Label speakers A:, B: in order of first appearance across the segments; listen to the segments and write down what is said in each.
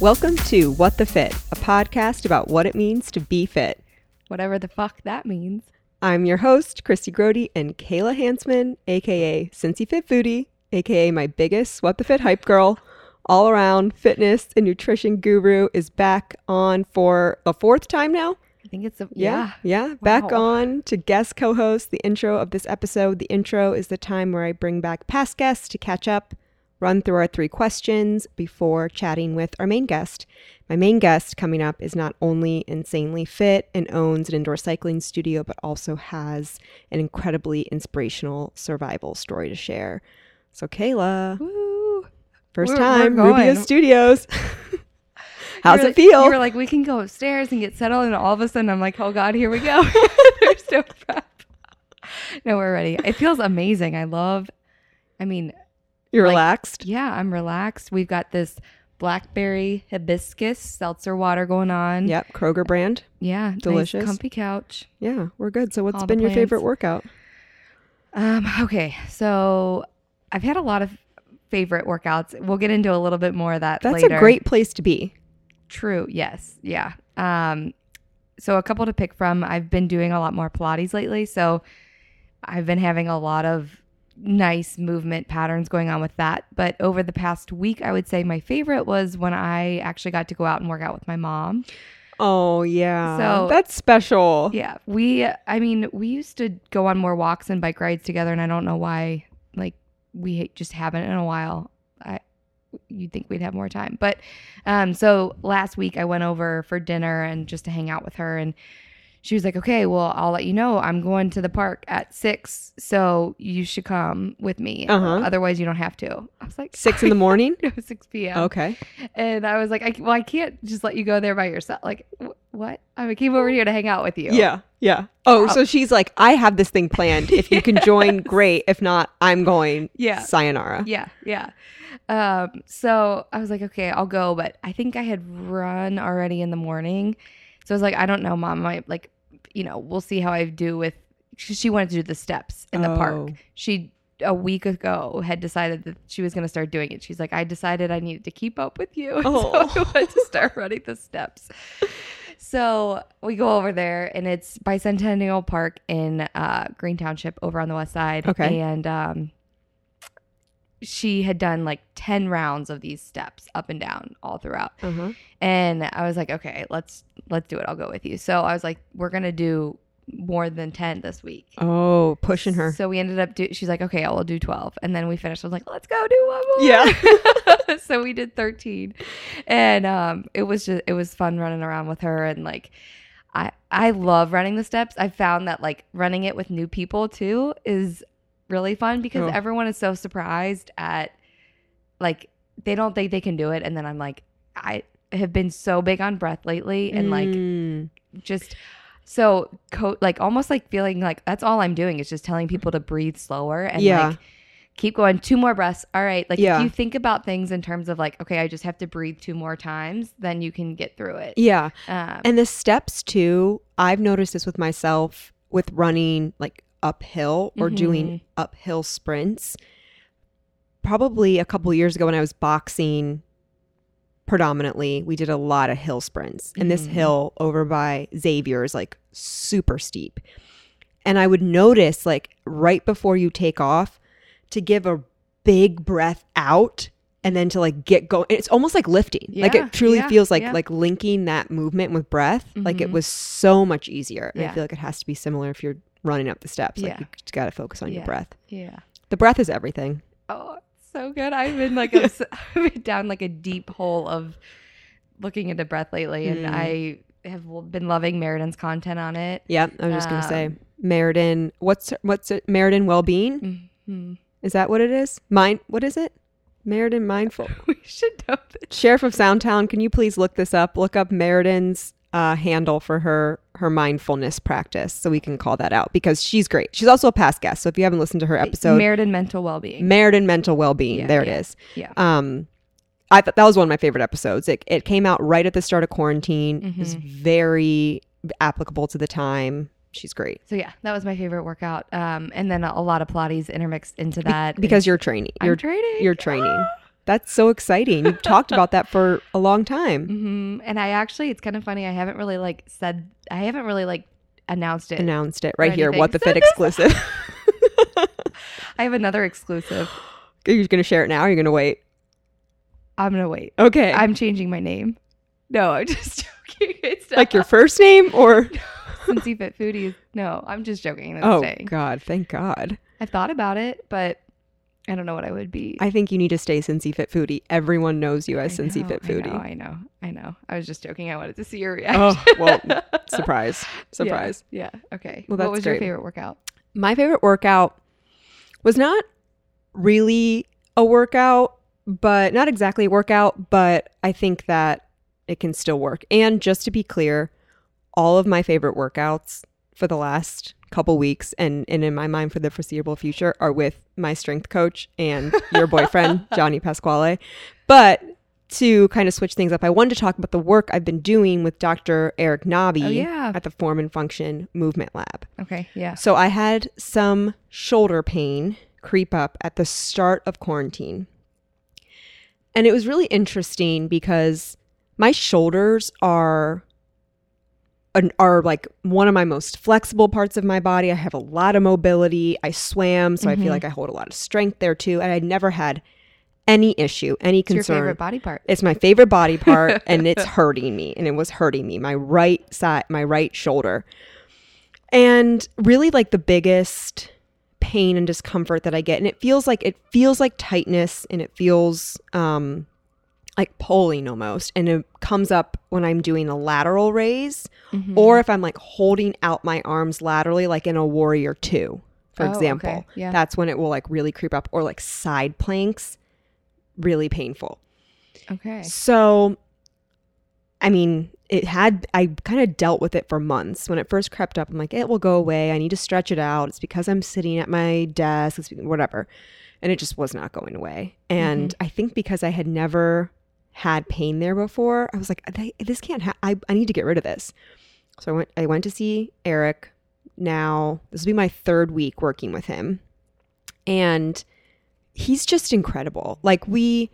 A: Welcome to What the Fit, a podcast about what it means to be fit.
B: Whatever the fuck that means.
A: I'm your host, Christy Grody, and Kayla Hansman, aka Cincy Fit Foodie, aka my biggest What the Fit hype girl, all around fitness and nutrition guru, is back on for the fourth time now.
B: I think it's a
A: Yeah,
B: yeah.
A: yeah. Back on to guest co host, the intro of this episode. The intro is the time where I bring back past guests to catch up, run through our three questions before chatting with our main guest. My main guest coming up is not only insanely fit and owns an indoor cycling studio, but also has an incredibly inspirational survival story to share. So, Kayla,
B: Woo.
A: 1st
B: We're- we're
A: time. Rubio Studios. How's it feel?
B: You were like, we can go upstairs and get settled, and all of a sudden, I'm like, oh god, here we go. There's no prep. No, we're ready. It feels amazing. I love. I mean,
A: You're
B: like-
A: relaxed?
B: yeah, I'm relaxed. We've got this blackberry hibiscus seltzer water going on.
A: Yep, Kroger brand.
B: Yeah, nice
A: Delicious.
B: comfy couch.
A: Yeah, we're good. So, what's
B: All
A: been your favorite workout?
B: Um, okay, so I've had a lot of favorite workouts. We'll get into a little bit more of that
A: That's
B: later.
A: a great place to be.
B: True. Yes. Yeah. Um, so a couple to pick from. I've been doing a lot more Pilates lately, so I've been having a lot of nice movement patterns going on with that. But over the past week, I would say my favorite was when I actually got to go out and work out with my mom.
A: Oh yeah,
B: So-
A: that's special.
B: Yeah, we. I mean, we used to go on more walks and bike rides together, and I don't know why. Like, we just haven't in a while. I, you'd think we'd have more time, but um. So last week I went over for dinner and just to hang out with her, and she was like, "Okay, well, I'll let you know. I'm going to the park at six, so you should come with me.
A: Uh-huh.
B: Otherwise, you don't have to." I was like,
A: Six in the morning.
B: No, six p.m.
A: Okay.
B: And I was like, I, "Well, I can't just let you go there by yourself. Like, wh- what? I came over here to hang out with you."
A: Yeah. Yeah. Oh,
B: Oh.
A: so she's like, I have this thing planned. If you can join, great. If not, I'm going.
B: Yeah.
A: Sayonara.
B: Yeah, yeah. Um, so I was like, okay, I'll go, but I think I had run already in the morning. So I was like, I don't know, mom. I like, you know, we'll see how I do with. She, wanted to do the steps in the
A: Oh.
B: park. She a week ago had decided that she was going to start doing it. She's like, I decided I needed to keep up with you,
A: Oh.
B: so I wanted to start running the steps. So we go over there, and it's Bicentennial Park in uh, Green Township over on the west side.
A: Okay.
B: and um, she had done like 10 rounds of these steps up and down all throughout.
A: Uh-huh.
B: and i was like okay let's let's do it. I'll go with you. So i was like we're gonna do more than 10 this week.
A: Oh, pushing her.
B: so we ended up do she's like okay i'll do 12 and then we finished. I was like let's go do one more.
A: Yeah.
B: so we did 13 and um it was just it was fun running around with her and like i i love running the steps. I found that like running it with new people too is really fun because
A: Oh.
B: everyone is so surprised at like they don't think they can do it and then i'm like i have been so big on breath lately and like
A: Mm.
B: just so co- like almost like feeling like that's all I'm doing is just telling people to breathe slower and
A: Yeah.
B: like keep going two more breaths. All right. Like
A: Yeah.
B: if you think about things in terms of like, okay, I just have to breathe two more times, then you can get through it.
A: yeah.
B: Um,
A: And the steps too, I've noticed this with myself with running like uphill or doing
B: Mhm.
A: uphill sprints. Probably a couple years ago when I was boxing predominantly, we did a lot of hill sprints. And this
B: Mhm.
A: hill over by Xavier is like super steep. And I would notice like right before you take off to give a big breath out and then to like get going. It's almost like lifting. like it truly
B: yeah,
A: feels like
B: yeah.
A: like linking that movement with breath. Like it
B: Mhm.
A: was so much easier. I feel like it has to be similar if you're running up the steps. Like
B: Yeah.
A: you just got to focus on your breath.
B: yeah.
A: The breath is everything.
B: Oh, so good. I've been like, obs- I've been down like a deep hole of looking into breath lately. And
A: Mm.
B: I have been loving Meriden's content on it.
A: Yeah, I was just gonna say
B: Um,
A: Meriden. What's what's it? Meriden Wellbeing.
B: Mhm.
A: Is that what it is? Mind. What is it? Meriden Mindful.
B: We should know this.
A: Sheriff of Soundtown, can you please look this up? Look up Meriden's uh, handle for her her mindfulness practice, so we can call that out because she's great. She's also a past guest, so if you haven't listened to her episode,
B: Meriden mental well being.
A: Meriden Mental Wellbeing,
B: Yeah,
A: there it
B: yeah.
A: is.
B: Yeah.
A: Um, I thought that was one of my favorite episodes. It it came out right at the start of quarantine. It was
B: Mhm.
A: very applicable to the time. She's great
B: So yeah, that was my favorite workout. Um, and then a, a lot of Pilates intermixed into
A: Be-
B: that
A: because you're training.
B: I'm
A: You're
B: training.
A: you're training. That's so exciting. You've talked about that for a long time.
B: hmm And I actually, it's kind of funny. I haven't really like said, I haven't really like announced it.
A: Announced it right here.
B: anything.
A: What the fit exclusive.
B: I have another exclusive.
A: Are you gonna share it now? Or are you gonna wait?
B: I'm gonna wait.
A: Okay.
B: I'm changing my name. No, I'm just joking. It's
A: like your first name or
B: Cincy Fit Foodies. No, I'm just joking. That's
A: Oh
B: staying.
A: God, thank God.
B: I thought about it, but I don't know what I would be.
A: I think you need to stay Cincy Fit Foodie. Everyone knows you as
B: I
A: Cincy Fit
B: I
A: Foodie.
B: know, I know, I know. I was just joking. I wanted to see your reaction.
A: Oh well, surprise, surprise.
B: Yeah. yeah. Okay.
A: Well,
B: what was
A: great.
B: your favorite workout?
A: My favorite workout was not really a workout, but not exactly a workout, but I think that it can still work. And just to be clear, all of my favorite workouts for the last couple weeks and, and in my mind for the foreseeable future are with my strength coach and your boyfriend, Johnny Pasquale. But to kind of switch things up, I wanted to talk about the work I've been doing with Dr. Eric Nobby
B: Oh, yeah.
A: at the Form and Function Movement Lab.
B: Okay. Yeah.
A: So I had some shoulder pain creep up at the start of quarantine. And it was really interesting because my shoulders are an, are like one of my most flexible parts of my body. I have a lot of mobility. I swam, so I
B: Mhm.
A: feel like I hold a lot of strength there too. And I never had any issue, any
B: It's your
A: concern.
B: favorite body part.
A: It's my favorite body part and it's hurting me and it was hurting me my right side my right shoulder. And really like the biggest pain and discomfort that I get and it feels like it feels like tightness and it feels um like pulling almost and it comes up when I'm doing a lateral raise
B: Mhm.
A: or if I'm like holding out my arms laterally like in a warrior 2 for
B: Oh,
A: example.
B: okay. Yeah.
A: That's when it will like really creep up or like side planks really painful.
B: okay.
A: So, I mean, it had, I kind of dealt with it for months. When it first crept up, I'm like, it will go away. I need to stretch it out. It's because I'm sitting at my desk, it's whatever. And it just was not going away. And I think because I had never had pain there before, I was like, this can't, ha- I, I need to get rid of this. So I went, I went to see Eric. Now, this will be my third week working with him. And he's just incredible. Like, we,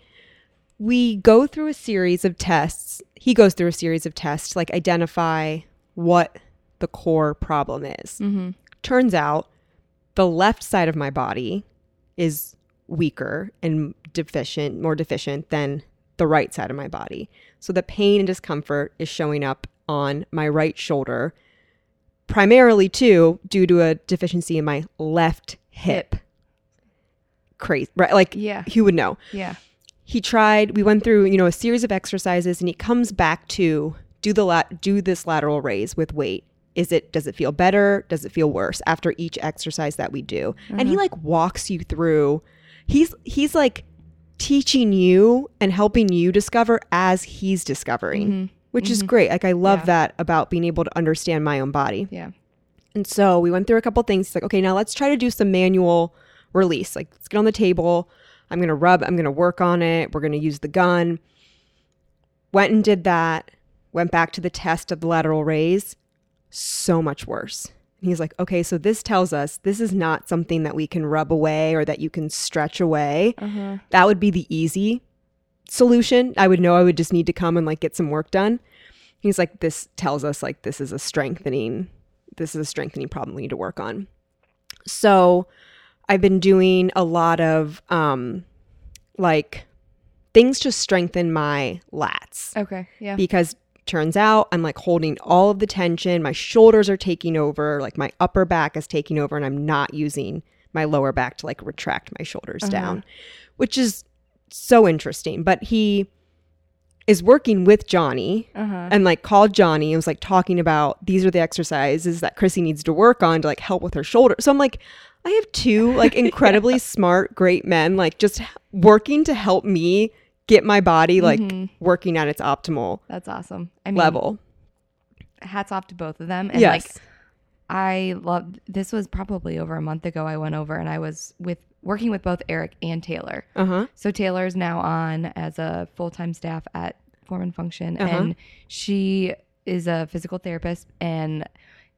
A: we go through a series of tests. He goes through a series of tests to like identify what the core problem is.
B: Mm-hmm.
A: Turns out the left side of my body is weaker and deficient, more deficient than the right side of my body. So the pain and discomfort is showing up on my right shoulder, primarily too due to a deficiency in my left hip. Crazy, right? Like,
B: Yeah.
A: who would know?
B: Yeah.
A: he tried we went through you know a series of exercises and he comes back to do the lat do this lateral raise with weight is it does it feel better does it feel worse after each exercise that we do and he uh-huh. like walks you through he's he's like teaching you and helping you discover as he's discovering
B: Mhm.
A: which is great like i love
B: Yeah.
A: that about being able to understand my own body
B: Yeah.
A: and so we went through a couple things. He's like, okay, now let's try to do some manual release. Like, let's get on the table. I'm going to rub, I'm going to work on it. We're going to use the gun. Went and did that. Went back to the test of the lateral raise. So much worse. And he's like, okay, so this tells us this is not something that we can rub away or that you can stretch away.
B: Uh-huh.
A: That would be the easy solution. I would know I would just need to come and like get some work done. He's like, this tells us like this is a strengthening, this is a strengthening problem we need to work on. So I've been doing a lot of um like things to strengthen my lats
B: Okay. Yeah.
A: because turns out I'm like holding all of the tension. My shoulders are taking over, like my upper back is taking over, and I'm not using my lower back to like retract my shoulders
B: Uh-huh.
A: down, which is so interesting. But he is working with Johnny
B: Uh-huh.
A: and like called Johnny and was like talking about these are the exercises that Chrissy needs to work on to like help with her shoulder. So I'm like, I have two like incredibly smart, great men like just working to help me get my body like
B: Mhm.
A: working at its optimal
B: That's awesome. I mean,
A: level.
B: hats off to both of them. And
A: yes.
B: like I love this was probably over a month ago I went over and I was with working with both Eric and Taylor.
A: uh huh.
B: So Taylor's now on as a full-time staff at Form and Function
A: Uh-huh.
B: and she is a physical therapist and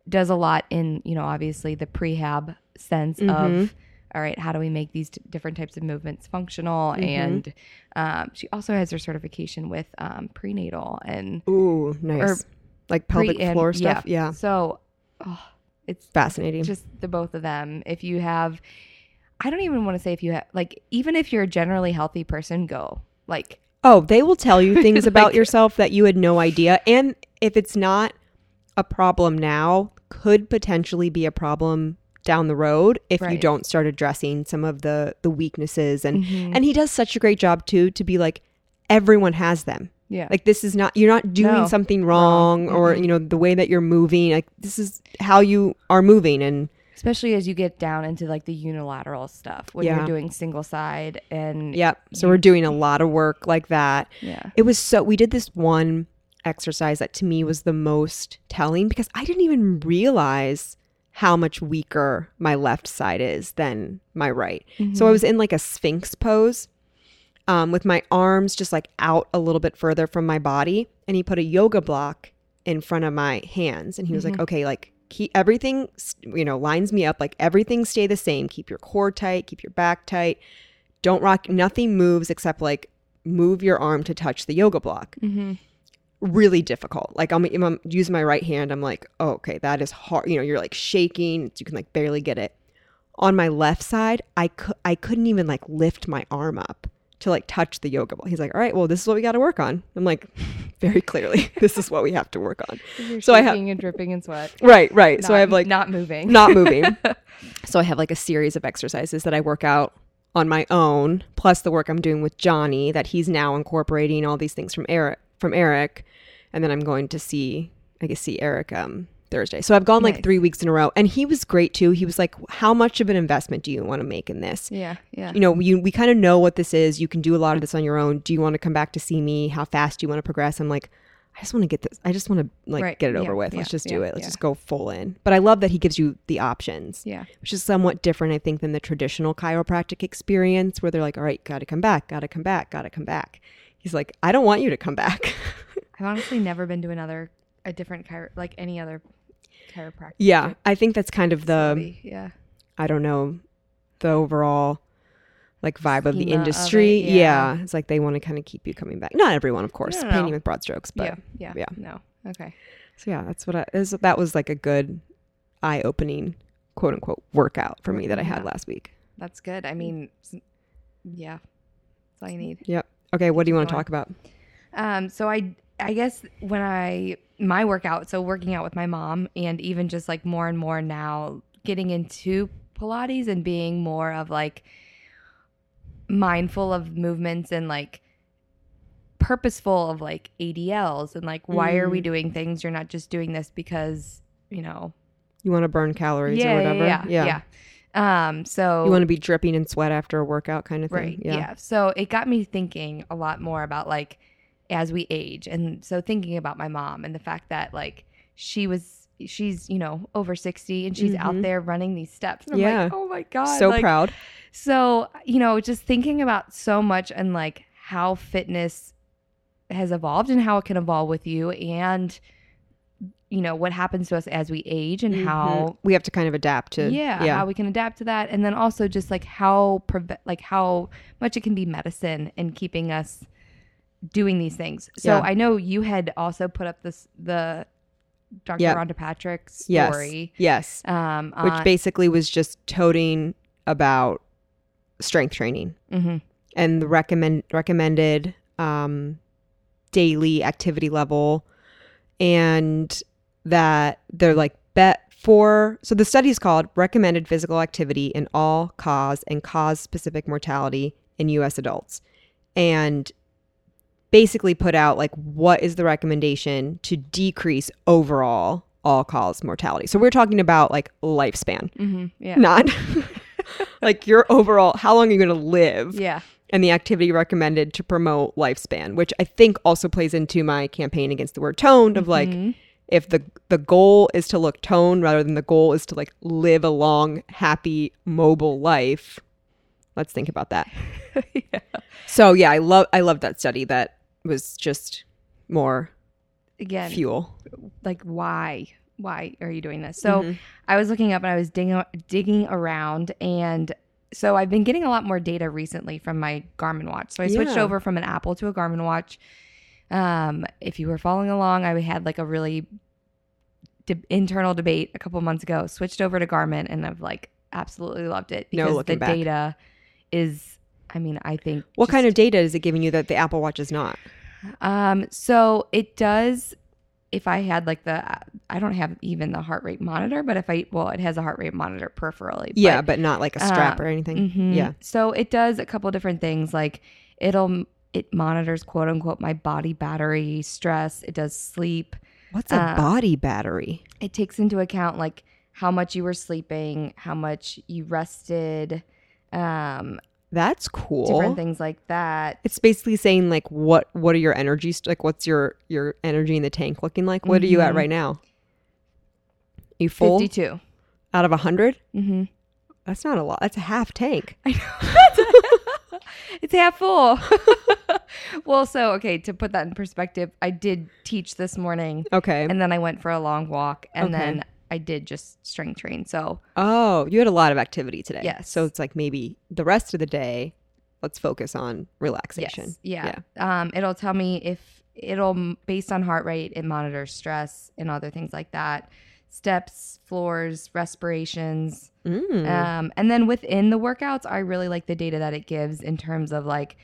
B: does a lot in, you know, obviously the prehab sense
A: Mhm.
B: of all right, how do we make these t- different types of movements functional?
A: Mhm.
B: And um, she also has her certification with um, prenatal and
A: Ooh, nice. like pelvic
B: pre and-
A: floor stuff. Yeah.
B: So oh, it's
A: Fascinating.
B: just the both of them. If you have, I don't even want to say if you have, like, even if you're a generally healthy person, go. Like,
A: Oh, they will tell you things about
B: Like-
A: yourself that you had no idea. And if it's not a problem now, could potentially be a problem down the road if you don't start addressing some of the the weaknesses and
B: Mhm.
A: and he does such a great job too to be like everyone has them.
B: yeah.
A: Like this is not you're not doing
B: No.
A: something wrong,
B: Wrong.
A: or
B: Mhm.
A: you know the way that you're moving. Like this is how you are moving and
B: Especially as you get down into like the unilateral stuff when
A: Yeah.
B: you're doing single side and
A: yeah. So we're doing a lot of work like that.
B: yeah.
A: It was so we did this one exercise that to me was the most telling because I didn't even realize how much weaker my left side is than my right. So I was in like a sphinx pose um, with my arms just like out a little bit further from my body. And he put a yoga block in front of my hands. And he was like, okay, like keep everything, you know, lines me up. Like everything stay the same. Keep your core tight, keep your back tight. Don't rock. Nothing moves except like move your arm to touch the yoga block.
B: hmm
A: Really difficult. Like I'm, if I'm using my right hand, I'm like, oh, okay, that is hard. You know, you're like shaking. You can like barely get it. On my left side, I could I couldn't even like lift my arm up to like touch the yoga ball. He's like, all right, well, this is what we got to work on. I'm like, very clearly, this is what we have to work on.
B: You're
A: So I have-
B: shaking and dripping in sweat.
A: Right, right. so I have like
B: not moving.
A: not moving. so I have like a series of exercises that I work out on my own, plus the work I'm doing with Johnny that he's now incorporating all these things from Eric from Eric. And then I'm going to see I guess see Eric um Thursday. So I've gone like
B: Nice.
A: three weeks in a row. And he was great too. He was like, How much of an investment do you want to make in this?
B: yeah, yeah.
A: You know, you, we kind of know what this is. You can do a lot of this on your own. Do you want to come back to see me? How fast do you want to progress? I'm like, I just want to get this. I just want to like
B: Right.
A: get it over
B: Yeah,
A: with. Let's just do
B: yeah,
A: it. Let's just go full in. But I love that he gives you the options
B: yeah.
A: which is somewhat different, I think, than the traditional chiropractic experience where they're like, all right, got to come back, got to come back, got to come back. He's like, I don't want you to come back.
B: I've honestly never been to another, a different chiro, like any other chiropractor.
A: yeah, I think that's kind of the,
B: facility. yeah.
A: I don't know, the overall like vibe of the
B: Schema of
A: industry.
B: it,
A: yeah.
B: yeah.
A: It's like they want to kind of keep you coming back. Not everyone, of course,
B: No, no,
A: painting with broad strokes, but
B: yeah. Yeah.
A: yeah.
B: No. Okay.
A: so yeah, that's what I, is, that was like a good eye opening quote unquote workout for me that I had
B: Yeah.
A: last week.
B: That's good. I mean, yeah. That's all you need.
A: Yep. Okay. What do you want to talk about?
B: Um, so I I guess when I my workout, so working out with my mom and even just like more and more now getting into Pilates and being more of like mindful of movements and like purposeful of like ADLs and like why are we
A: Mm.
B: doing things? You're not just doing this because, you know,
A: You want to burn calories
B: yeah,
A: or whatever?
B: yeah, yeah, yeah. Um, so
A: You want to be dripping in sweat after a workout kind of thing.
B: Right. Yeah. So it got me thinking a lot more about like as we age. And so thinking about my mom and the fact that like she was she's, you know, over 60 and she's out
A: Mhm.
B: there running these steps. And I'm
A: Yeah.
B: like, oh my God.
A: So
B: like,
A: proud.
B: So, you know, just thinking about so much and like how fitness has evolved and how it can evolve with you and you know what happens to us as we age and how
A: Mhm. we have to kind of adapt to.
B: yeah,
A: Yeah.
B: how we can adapt to that and then also just like how preve- like how much it can be medicine in keeping us doing these things so
A: Yeah.
B: i know you had also put up this the dr
A: Yep.
B: rhonda patrick
A: yes.
B: story
A: Yes.
B: um
A: Which
B: on-
A: basically was just toting about strength training
B: mhm,
A: and the recommend recommended um, daily activity level, and that they're like bet for. So the study is called "Recommended Physical Activity in All Cause and Cause Specific Mortality in U.S. Adults," and basically put out like what is the recommendation to decrease overall all cause mortality. So we're talking about like lifespan,
B: mhm, yeah
A: not like your overall how long are you going to live
B: yeah
A: and the activity recommended to promote lifespan, which I think also plays into my campaign against the word toned of like
B: Mhm.
A: If the the goal is to look toned rather than the goal is to like live a long, happy, mobile life. Let's think about that.
B: yeah.
A: So yeah, I love I love that study that was just more
B: again
A: fuel.
B: like why why are you doing this so
A: Mhm.
B: i was looking up and i was digging digging around and so I've been getting a lot more data recently from my Garmin watch. So I switched
A: Yeah.
B: over from an Apple to a Garmin watch. Um, if you were following along, I had like a really de- internal debate a couple months ago. Switched over to Garmin, and I've like absolutely loved it
A: No
B: because
A: looking
B: the
A: back.
B: data is. I mean, I think
A: What kind of data is it giving you that the Apple Watch is not?
B: Um, so it does. If I had like the, I don't have even the heart rate monitor, but if I, well, it has a heart rate monitor peripherally.
A: Yeah, but not like a strap
B: um,
A: or anything.
B: Mhm.
A: Yeah.
B: So it does a couple different things. Like it'll, it monitors quote unquote my body battery stress. It does sleep.
A: What's a
B: uh,
A: body battery?
B: It takes into account like how much you were sleeping, how much you rested, um,
A: That's cool.
B: different things like that.
A: It's basically saying like what what are your energies like what's your your energy in the tank looking like? What are you at
B: Mhm.
A: right now? You full
B: 52.
A: out of a 100?
B: Mm-hmm.
A: That's not a lot. That's a half tank.
B: I know. it's half full. well, so okay, to put that in perspective, I did teach this morning
A: Okay.
B: and then I went for a long walk and
A: Okay.
B: then I did just strength train. So,
A: oh, you had a lot of activity today.
B: Yes.
A: So it's like maybe the rest of the day let's focus on relaxation.
B: yes. Yeah. Um it'll tell me if it'll based on heart rate, it monitors stress and other things like that. Steps, floors, respirations.
A: Mm.
B: Um, and then within the workouts, I really like the data that it gives in terms of like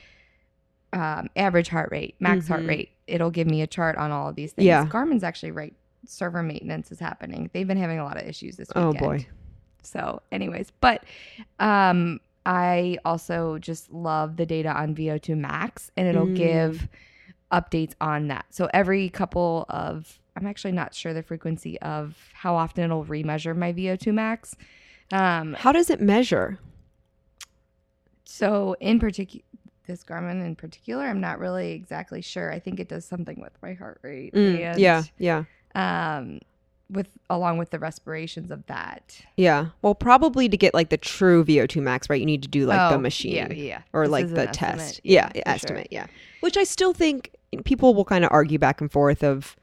B: um, average heart rate, max heart
A: Mhm.
B: rate. It'll give me a chart on all of these things.
A: Yeah.
B: Garmin's actually right. Server maintenance is happening. They've been having a lot of issues this weekend.
A: Oh, boy.
B: So, anyways, but um, I also just love the data on VO2 max, and it'll
A: Mm.
B: give updates on that. So every couple of, I'm actually not sure the frequency of how often it'll remeasure my VO2 max. Um,
A: How does it measure?
B: so in particular, this Garmin in particular, I'm not really exactly sure. I think it does something with my heart rate.
A: Mm,
B: and,
A: yeah, yeah.
B: Um, with along with the respirations of that.
A: Yeah. Well, probably to get like the true VO2 max, right? You need to do like the
B: Oh,
A: machine.
B: Yeah, yeah.
A: or
B: This
A: like the
B: an
A: test.
B: estimate.
A: Yeah,
B: for sure.
A: estimate. Yeah, which I still think people will kind of argue back and forth of,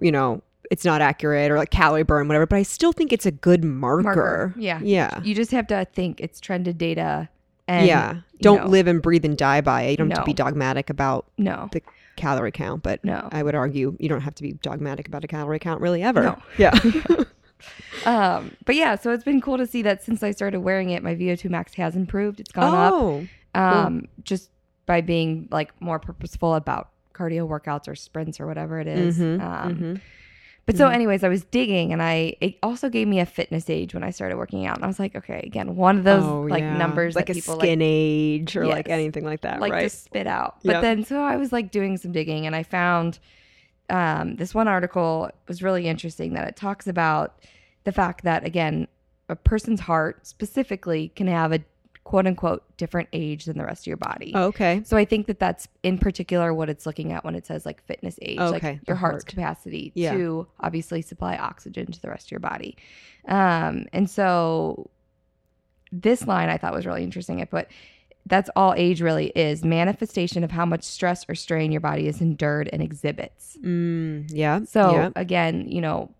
A: you know, it's not accurate or like calorie burn, whatever. But I still think it's a good marker.
B: Marker, yeah.
A: yeah,
B: You just have to think it's trended data. And
A: yeah. Don't
B: know,
A: live and breathe and die by it. You don't have to be dogmatic about
B: No, the
A: calorie count, but
B: no.
A: I would argue you don't have to be dogmatic about a calorie count really ever.
B: No.
A: Yeah.
B: Um, but yeah, so it's been cool to see that since I started wearing it, my VO2 max has improved. It's gone up.
A: oh,
B: um, just by being like more purposeful about cardio workouts or sprints or whatever it is.
A: Mhm,
B: Um,
A: mhm.
B: But so,
A: Mhm.
B: anyways, I was digging, and I it also gave me a fitness age when I started working out, and I was like, okay, again, one of those
A: Oh,
B: like
A: yeah.
B: numbers
A: like
B: that
A: a
B: people
A: skin age or like anything like that,
B: like like
A: right?
B: to spit out. But
A: Yep.
B: then, so I was like doing some digging, and I found um, this one article was really interesting that it talks about the fact that again, a person's heart specifically can have a quote unquote different age than the rest of your body.
A: Oh, okay.
B: So I think that that's in particular what it's looking at when it says like fitness age,
A: Okay,
B: like
A: the
B: your heart's
A: heart.
B: capacity
A: Yeah.
B: to obviously supply oxygen to the rest of your body. Um, and so this line I thought was really interesting. It put that's all age really is manifestation of how much stress or strain your body has endured and exhibits.
A: Mm, yeah.
B: So
A: yeah.
B: again, you know,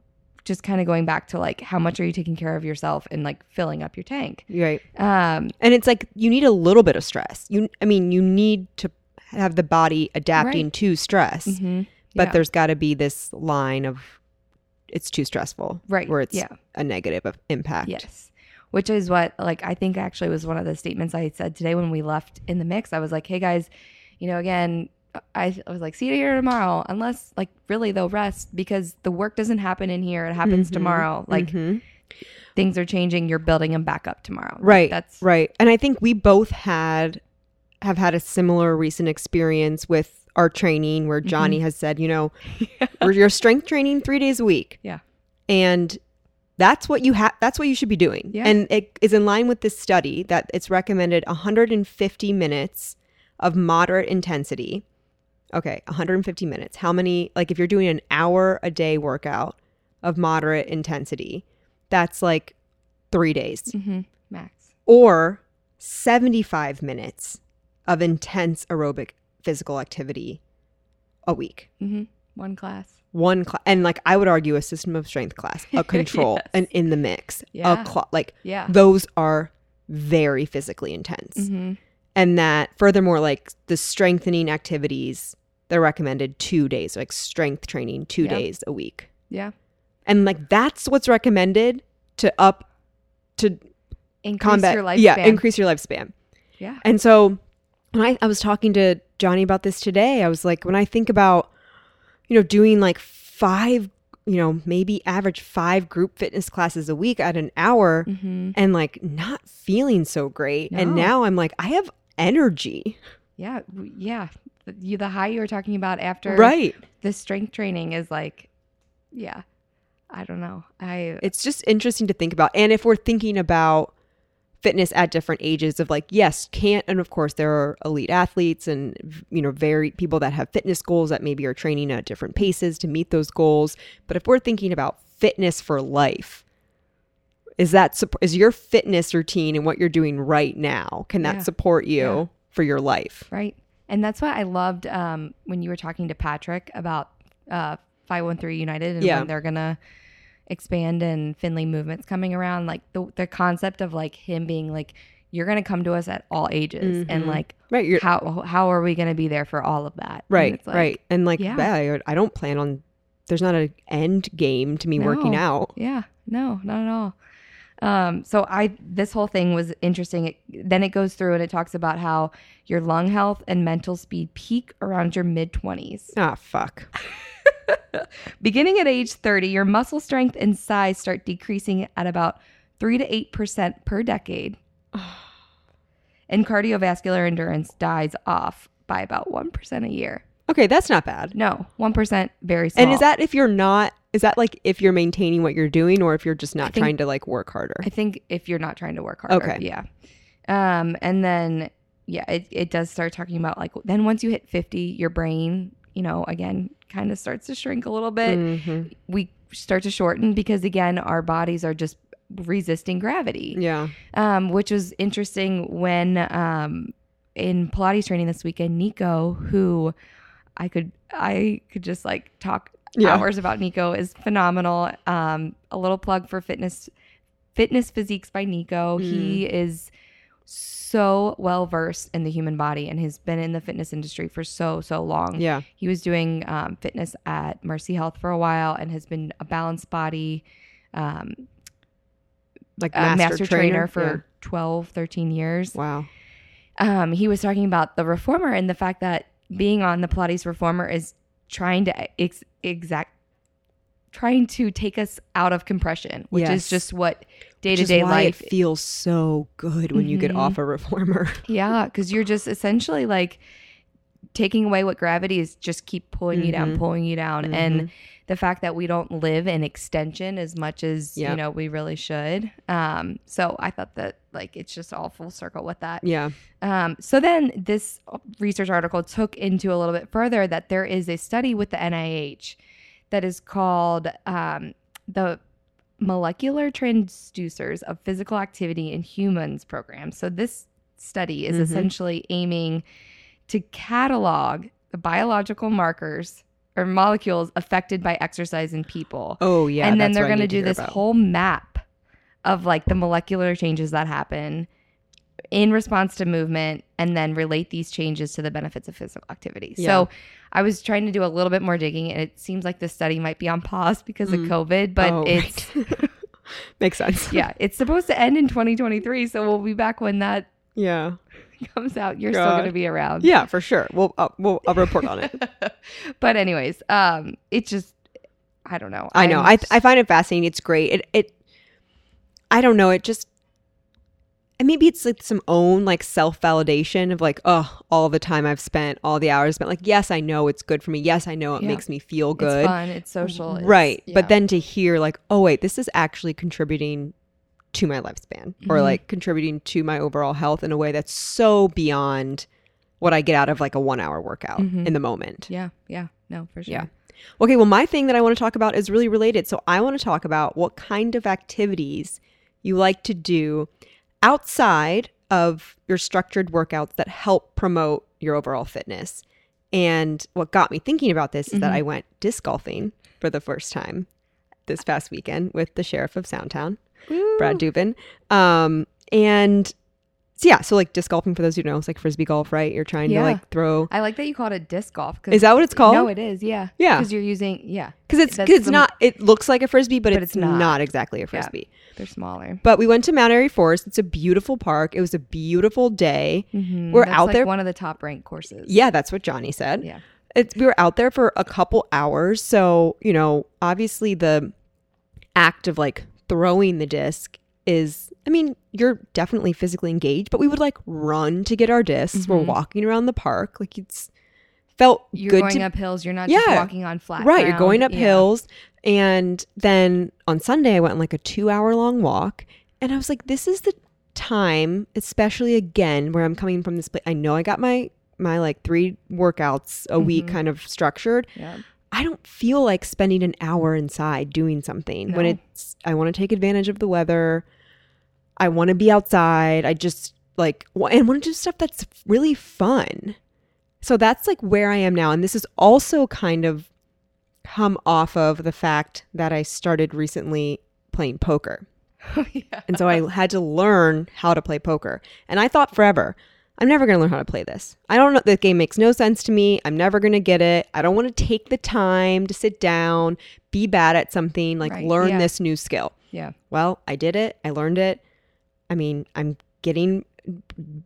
B: just kind of going back to like how much are you taking care of yourself and like filling up your tank.
A: Right.
B: Um,
A: And it's like you need a little bit of stress. You I mean, you need to have the body adapting
B: Right.
A: to stress.
B: mhm.
A: But
B: Yeah.
A: there's got to be this line of it's too stressful.
B: right
A: Where it's
B: yeah.
A: a negative of impact.
B: Yes. Which is what like I think actually was one of the statements I said today when we left in the mix. I was like, "Hey guys, you know, again, I, I was like, see you here tomorrow. Unless like really they'll rest because the work doesn't happen in here. It happens
A: Mhm.
B: tomorrow. Like
A: Mhm.
B: things are changing. You're building them back up tomorrow. Like,
A: Right.
B: That's
A: Right. And I think we both had have had a similar recent experience with our training where
B: Mm-hmm.
A: Johnny has said, you know, we're your strength training 3 days a week.
B: Yeah.
A: And that's what you have that's what you should be doing.
B: Yeah.
A: And it is in line with this study that it's recommended 150 minutes of moderate intensity. Okay, 150 minutes. How many like if you're doing an hour a day workout of moderate intensity, that's like 3 days
B: hmm max.
A: or 75 minutes of intense aerobic physical activity a week.
B: hmm One class.
A: One class. and like I would argue a system of strength class, a control,
B: Yes.
A: and in the mix,
B: Yeah.
A: a cl- like
B: Yeah.
A: those are very physically intense.
B: hmm
A: And that furthermore, like the strengthening activities, they're recommended two days, like strength training two
B: Yeah.
A: days a week.
B: Yeah.
A: And like that's what's recommended to up to
B: Increase
A: combat
B: your lifespan.
A: yeah increase your lifespan
B: Yeah.
A: and so when I, I was talking to johnny about this today i was like when i think about you know doing like five you know maybe average five group fitness classes a week at an hour
B: hmm
A: and like not feeling so great and now i'm like i have energy
B: Yeah. Yeah. The- You, the high you were talking about after
A: right
B: the strength training is like, yeah. I don't know. I
A: it's just interesting to think about and if we're thinking about fitness at different ages of like yes can't and of course there are elite athletes and you know very people that have fitness goals that maybe are training at different paces to meet those goals but if we're thinking about fitness for life is that is your fitness routine and what you're doing right now can that
B: Yeah.
A: support you
B: Yeah.
A: for your life
B: Right. And that's why I loved um, when you were talking to Patrick about uh, 513 United and
A: Yeah.
B: when they're going to expand and Finley movements coming around. Like the, the concept of like him being like, you're going to come to us at all ages. And
A: Mhm.
B: like,
A: right
B: how, how are we going to be there for all of that?
A: Right
B: it's like,
A: right and like
B: yeah.
A: I, I don't plan on there's not an end game to me working out
B: Yeah, no, not at all. Um, so I this whole thing was interesting. It, then it goes through and it talks about how your lung health and mental speed peak around your mid twenties.
A: ah fuck
B: Beginning at age 30, your muscle strength and size start decreasing at about 3 to 8% per decade. and cardiovascular endurance dies off by about 1% a year.
A: okay that's not bad
B: No, 1% very small.
A: And is that if you're not? Is that like if you're maintaining what you're doing, or if you're just not
B: think-
A: trying to like work harder?
B: I think if you're not trying to work harder.
A: Okay.
B: Yeah. Um, and then yeah, it, it does start talking about like then once you hit 50, your brain, you know, again, kind of starts to shrink a little bit.
A: Mhm.
B: We start to shorten because again, our bodies are just resisting gravity.
A: Yeah.
B: Um, which was interesting when um in Pilates training this weekend, Nico, who I could I could just like talk
A: Yeah.
B: hours about Nico is phenomenal. Um, a little plug for fitness fitness physiques by Nico. He is so well versed in the human body and has been in the fitness industry for so so long.
A: Yeah.
B: He was doing um, fitness at Mercy Health for a while and has been a balanced body um,
A: Like
B: a
A: master,
B: master, trainer, for
A: Yeah.
B: 12, 13 years.
A: Wow.
B: Um, he was talking about the reformer and the fact that being on the Pilates reformer is trying to ex- exact trying to take us out of compression, which
A: Yes.
B: is just what day to day life.
A: it feels so good when you get
B: Mhm.
A: off a reformer.
B: yeah, because you're just essentially like taking away what gravity is, just keep pulling you down,
A: Mhm.
B: pulling you down,
A: Mhm.
B: and the fact that we don't live in extension as much as
A: Yep.
B: you know we really should. Um, so I thought that like it's just all full circle with that.
A: Yeah.
B: Um, so then this research article took into a little bit further that there is a study with the NIH that is called um, the molecular transducers of physical activity in humans program. So this study is
A: Mhm.
B: essentially aiming to catalog the biological markers or molecules affected by exercise in people
A: Oh yeah.
B: and then they're going to do this
A: about.
B: whole map of like the molecular changes that happen in response to movement and then relate these changes to the benefits of physical activity.
A: Yeah.
B: So I was trying to do a little bit more digging and it seems like this study might be on pause because
A: Mm.
B: of COVID, but
A: Oh,
B: it's
A: right. makes sense.
B: yeah, it's supposed to end in 2023, so we'll be back when that
A: Yeah.
B: comes out. You're still going to be around.
A: Yeah, for sure. We'll uh, we'll I'll report on it.
B: but anyways, um it just I don't know.
A: I know.
B: I'm
A: I
B: just-
A: I find it fascinating. It's great. It it I don't know. It just and maybe it's like some own like self validation of like oh all the time I've spent all the hours spent like yes I know it's good for me yes I know it
B: Yeah.
A: makes me feel
B: it's
A: good
B: fun, it's social. it's-
A: right
B: yeah.
A: but then to hear like oh wait this is actually contributing to my lifespan or
B: Mhm.
A: like contributing to my overall health in a way that's so beyond what I get out of like a one hour workout
B: Mhm.
A: in the moment
B: Yeah, yeah, no, for sure.
A: Yeah. Okay, well, my thing that I want to talk about is really related. So, I want to talk about what kind of activities you like to do outside of your structured workouts that help promote your overall fitness. And what got me thinking about this is that
B: Mhm.
A: I went disc golfing for the first time this past weekend with the sheriff of Soundtown, Brad Dubin. Um, and so yeah, so like disc golfing for those who don't know, it's like frisbee golf, right? You're trying
B: Yeah.
A: to like throw.
B: I like that you called it disc golf.
A: Is that what it's called?
B: No, it is. Yeah.
A: Yeah.
B: Because you're using yeah.
A: Because it's 'cause it's
B: the-
A: not. It looks like a frisbee, but,
B: But
A: it's,
B: it's not.
A: not. exactly a frisbee.
B: They're smaller.
A: But we went to Mount Airy Forest. It's a beautiful park. It was a beautiful day.
B: Mhm.
A: We're
B: That's
A: out
B: like
A: there-
B: One of the top ranked courses.
A: Yeah, that's what Johnny said.
B: Yeah.
A: It's we were out there for a couple hours. So, you know, obviously the act of like throwing the disc is I mean, you're definitely physically engaged, but we would like run to get our discs. We're
B: Mhm.
A: walking around the park. Like it's felt
B: You're
A: good
B: going
A: to
B: up hills. You're not just walking on flat.
A: right you're going up
B: Yeah.
A: hills and then on sunday i went on like a two hour long walk and i was like this is the time especially again where i'm coming from this place i know i got my my like three workouts a week
B: Mhm.
A: kind of structured
B: Yeah.
A: I don't feel like spending an hour inside doing something when it's i want to take advantage of the weather i want to be outside i just like and want to do stuff that's really fun so that's like where I am now. And this has also kind of come off of the fact that I started recently playing poker.
B: Oh, yeah.
A: And so I had to learn how to play poker. And I thought forever, I'm never going to learn how to play this. I don't know. The game makes no sense to me. I'm never going to get it. I don't want to take the time to sit down, be bad at something, like
B: Right,
A: learn
B: yeah.
A: this new skill.
B: Yeah.
A: Well, I did it. I learned it. I mean, I'm getting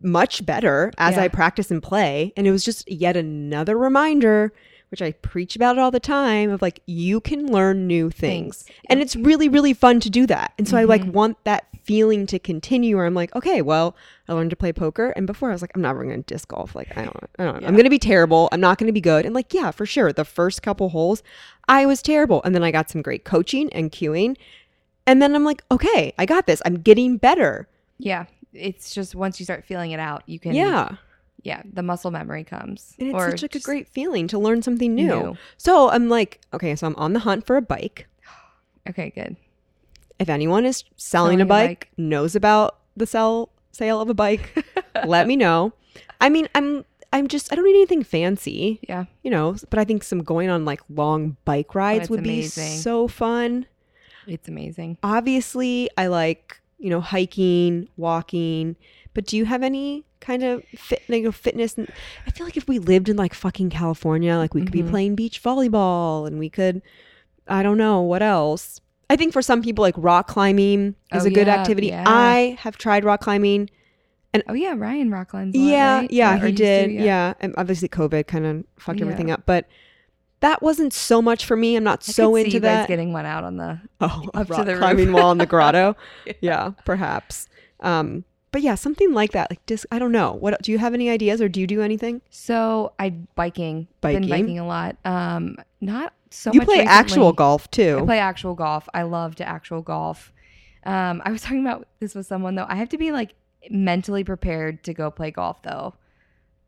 A: much better as
B: Yeah.
A: I practice and play. And it was just yet another reminder, which I preach about it all the time, of like, you can learn new things.
B: Things.
A: And it's really, really fun to do that. And so I like
B: Mhm.
A: want that feeling to continue where I'm like, okay, well, I learned to play poker. And before I was like, I'm never going to disc golf. Like, I don't, I don't know.
B: Yeah.
A: I'm going to be terrible. I'm not going to be good. And like, yeah, for sure. The first couple holes, I was terrible. And then I got some great coaching and cueing. And then I'm like, okay, I got this. I'm getting better.
B: Yeah. It's just once you start feeling it out, you can.
A: yeah.
B: Yeah. The muscle memory comes.
A: And it's such like a great feeling to learn something new.
B: new.
A: So I'm like, okay, so I'm on the hunt for a bike.
B: Okay. Good.
A: If anyone is selling,
B: Selling
A: a
B: a
A: bike,
B: bike.
A: knows about the sell sale of a bike, let me know. I mean, I'm I'm just I don't need anything fancy,
B: Yeah.
A: you know, but I think some going on like long bike oh, rides
B: it's
A: would
B: amazing.
A: be so fun.
B: It's amazing.
A: Obviously, I like, you know, hiking, walking, but do you have any kind of fit, like, you know, fitness? And I feel like if we lived in like fucking California, like we could be
B: Mhm.
A: playing beach volleyball and we could, I don't know, what else? I think for some people, like rock climbing is
B: Oh,
A: a good
B: yeah,
A: activity.
B: yeah.
A: I have tried rock climbing.
B: And Oh yeah, Ryan rock climbs. a lot,
A: Yeah,
B: right?
A: yeah, he
B: to,
A: did. yeah. and obviously COVID kind of fucked
B: Yeah.
A: everything up, but that wasn't so much for me. I'm not
B: I
A: so into
B: you guys
A: that.
B: getting one out on the.
A: oh,
B: up to the
A: climbing wall in the grotto.
B: Yeah.
A: yeah, perhaps. Um, but yeah, something like that. Like disc. I don't know. What do you have any ideas, or do you do anything?
B: So I biking.
A: Biking?
B: Been biking a lot. Um, not so much.
A: you play
B: recently.
A: actual golf too.
B: I play actual golf. I love to actual golf. Um, I was talking about this with someone though. I have to be like mentally prepared to go play golf though,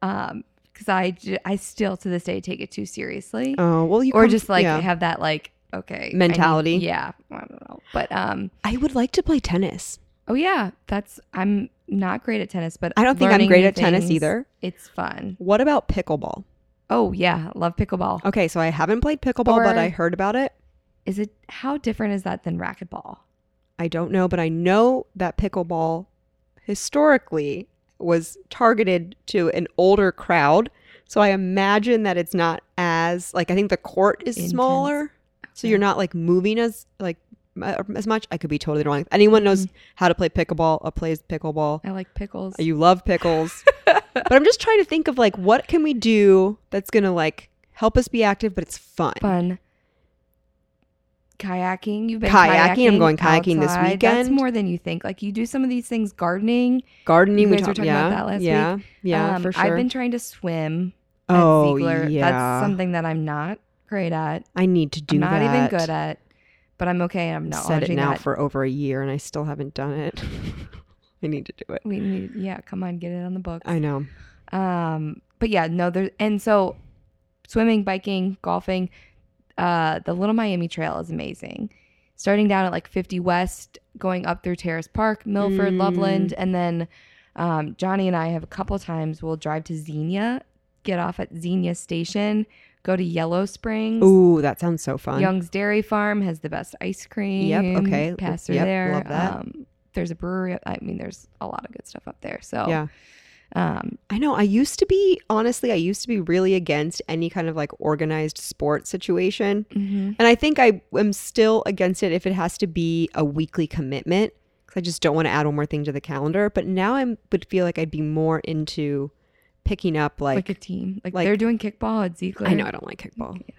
B: um, because I still to this day take it too seriously,
A: oh well, you
B: or
A: come-
B: just like
A: yeah.
B: have that like okay I need-
A: Mentality.
B: yeah, I don't know, but um,
A: I would like to play tennis.
B: Oh yeah, that's I'm not great at tennis, but
A: I don't think I'm great at tennis either.
B: It's fun.
A: What about pickleball?
B: Oh yeah, love pickleball.
A: Okay, so I haven't played pickleball, but I heard about it.
B: Is it how different is that than racquetball?
A: I don't know, but I know that pickleball historically was targeted to an older crowd. So I imagine that it's not as like I think the court is
B: Intense.
A: smaller, so you're not like moving as like as much. I could be totally wrong. If anyone knows
B: Mm-hmm.
A: how to play pickleball, or plays pickleball,
B: I like pickles.
A: you love pickles. but I'm just trying to think of like what can we do that's gonna like help us be active, but it's fun.
B: fun. Kayaking. You've been
A: Kayaking, I'm going kayaking this
B: outside. That's more than you think. Like you do some of these things. Gardening.
A: Gardening,
B: You
A: we
B: guys were talking
A: yeah,
B: about that last
A: yeah, yeah,
B: Um,
A: for sure.
B: I've been trying to swim. at
A: oh
B: Ziegler.
A: yeah,
B: That's something that I'm not great at.
A: I need to do
B: I'm not
A: that.
B: even good at. But I'm okay. I'm not
A: said it now
B: that.
A: for over a year and I still haven't done it. I need to do it.
B: we need. Yeah, come on, get it on the books.
A: I know.
B: Um, but yeah, no, there and so swimming, biking, golfing, uh, the Little Miami Trail is amazing. Starting down at like 50 West, going up through Terrace Park, Milford,
A: Mm.
B: Loveland, and then um, Johnny and I have a couple times we'll drive to Xenia, get off at Xenia Station, go to Yellow Springs.
A: Ooh, that sounds so fun.
B: Young's Dairy Farm has the best ice cream.
A: Yep, okay.
B: Pass through
A: Yep,
B: there.
A: love that.
B: Um, there's a brewery. I mean, there's a lot of good stuff up there. So
A: Yeah.
B: um,
A: I know. I used to be, honestly, I used to be really against any kind of like organized sports situation.
B: mhm.
A: And I think I am still against it if it has to be a weekly commitment because I just don't want to add one more thing to the calendar. But now I would feel like I'd be more into picking up
B: like,
A: like,
B: a team. Like,
A: like-
B: they're doing kickball at Ziegler.
A: I know I don't like kickball,
B: Yeah.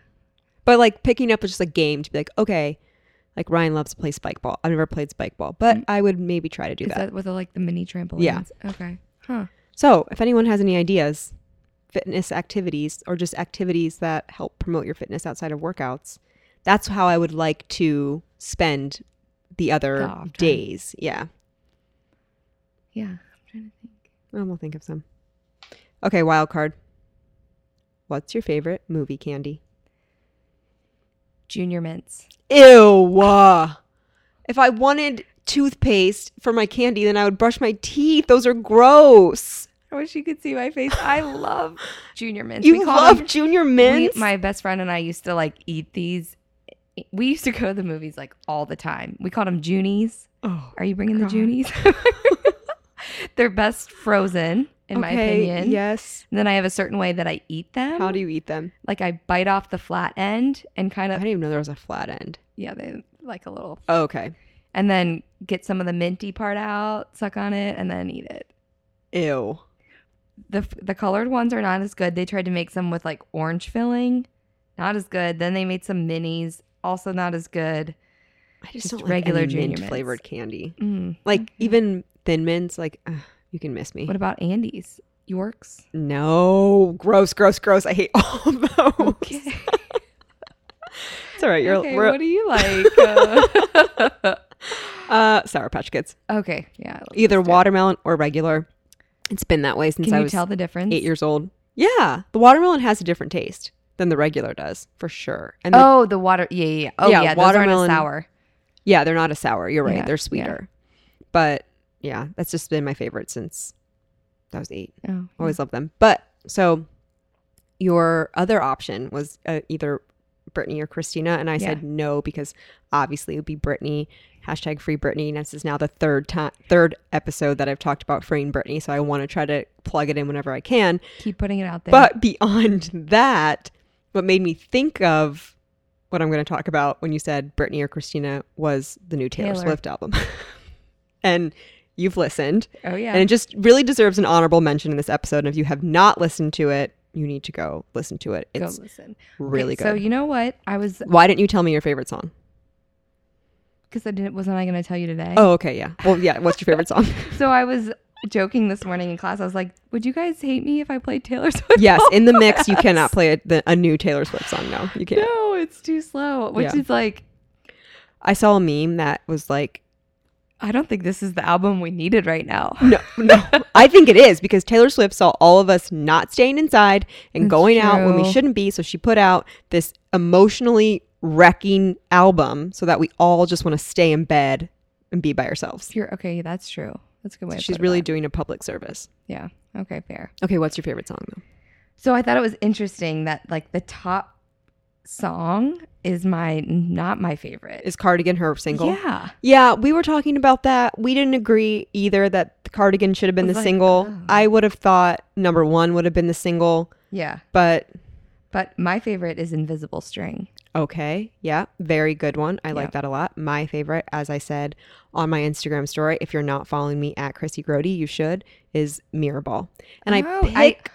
A: but like picking up just a game to be like, okay, like Ryan loves to play spike ball. I've never played spike ball, but
B: Mm.
A: I would maybe try to do
B: Is
A: that.
B: that with the, like the mini trampolines?
A: Yeah.
B: Okay. Huh.
A: So, if anyone has any ideas, fitness activities, or just activities that help promote your fitness outside of workouts, that's how I would like to spend the other
B: The
A: days. Yeah.
B: Yeah. I'm trying to think.
A: Well, we'll think of some. Okay, wild card. What's your favorite movie candy?
B: Junior mints.
A: Ew. uh, If I wanted toothpaste for my candy, then I would brush my teeth. Those are gross.
B: I wish you could see my face. I love junior mints.
A: You
B: call
A: love
B: them-
A: Junior
B: we-
A: Mints?
B: my best friend and I used to like eat these. We used to go to the movies like all the time. We called them Junies.
A: oh.
B: Are you bringing
A: God.
B: the Junies? They're best frozen, in my opinion.
A: Yes.
B: And then I have a certain way that I eat them.
A: How do you eat them?
B: like I bite off the flat end and kind of.
A: I didn't even know there was a flat end.
B: yeah, they like a little,
A: Oh, okay.
B: and then get some of the minty part out, suck on it, and then eat it.
A: Ew.
B: the The colored ones are not as good. They tried to make some with like orange filling, not as good. Then they made some minis, also not as good.
A: I just,
B: Just
A: don't like
B: regular
A: any mint
B: Mints.
A: flavored candy.
B: Mm.
A: Like even thin mints, like ugh, you can miss me.
B: What about Andes? Yorks?
A: no, gross, gross, gross. I hate all of those.
B: Okay.
A: It's all right. You're
B: okay, what do you like? Uh,
A: uh, Sour Patch Kids,
B: okay, yeah.
A: Either watermelon or regular. It's been that way since I was
B: tell the difference?
A: eight years old. Yeah, the watermelon has a different taste than the regular does for sure. And the,
B: Oh, the water. Yeah, yeah. yeah. Oh,
A: Yeah,
B: yeah. those aren't as
A: watermelon-
B: sour.
A: yeah, they're not a sour. You're right.
B: Yeah,
A: they're sweeter. But yeah, that's just been my favorite since I was eight.
B: Oh,
A: Always loved them. But so your other option was uh, either Britney or Christina, and I
B: Yeah.
A: said no because obviously it would be Britney. Hashtag free Britney. And this is now the third time, third episode that I've talked about freeing Britney. So I want to try to plug it in whenever I can.
B: keep putting it out there.
A: But beyond that, what made me think of what I'm going to talk about when you said Britney or Christina was the new Taylor,
B: Taylor.
A: Swift album. and you've listened,
B: oh yeah,
A: and it just really deserves an honorable mention in this episode. And if you have not listened to it, you need to go listen to it.
B: go
A: It's
B: listen.
A: really
B: Okay,
A: good.
B: So you know what? I was
A: Why didn't you tell me your favorite song?
B: because I didn't wasn't I going to tell you today?
A: Oh, okay, yeah. Well, yeah. What's your favorite song?
B: So I was joking this morning in class. I was like, "Would you guys hate me if I played Taylor Swift?"
A: yes, in the mix, you cannot play a, the, a new Taylor Swift song. No, you can't.
B: No, it's too slow. Which
A: Yeah.
B: is like,
A: I saw a meme that was like,
B: I don't think this is the album we needed right now.
A: No, no. I think it is because Taylor Swift saw all of us not staying inside and
B: That's
A: going out when we shouldn't be. So she put out this emotionally wrecking album so that we all just want to stay in bed and be by ourselves.
B: You're okay. That's true. That's a good way.
A: So she's really doing a public service.
B: yeah. Okay, fair.
A: Okay, what's your favorite song though?
B: So I thought it was interesting that like the top song is my not my favorite.
A: Is Cardigan her single?
B: Yeah.
A: Yeah, we were talking about that. We didn't agree either that Cardigan should have been the
B: like,
A: single.
B: oh.
A: I would have thought number one would have been the single,
B: Yeah.
A: but
B: But my favorite is Invisible String.
A: Okay. Yeah. Very good one. I
B: Yeah.
A: like that a lot. My favorite, as I said on my Instagram story, if you're not following me at Chrissy Grody, you should, is Mirrorball. And
B: Oh,
A: I pick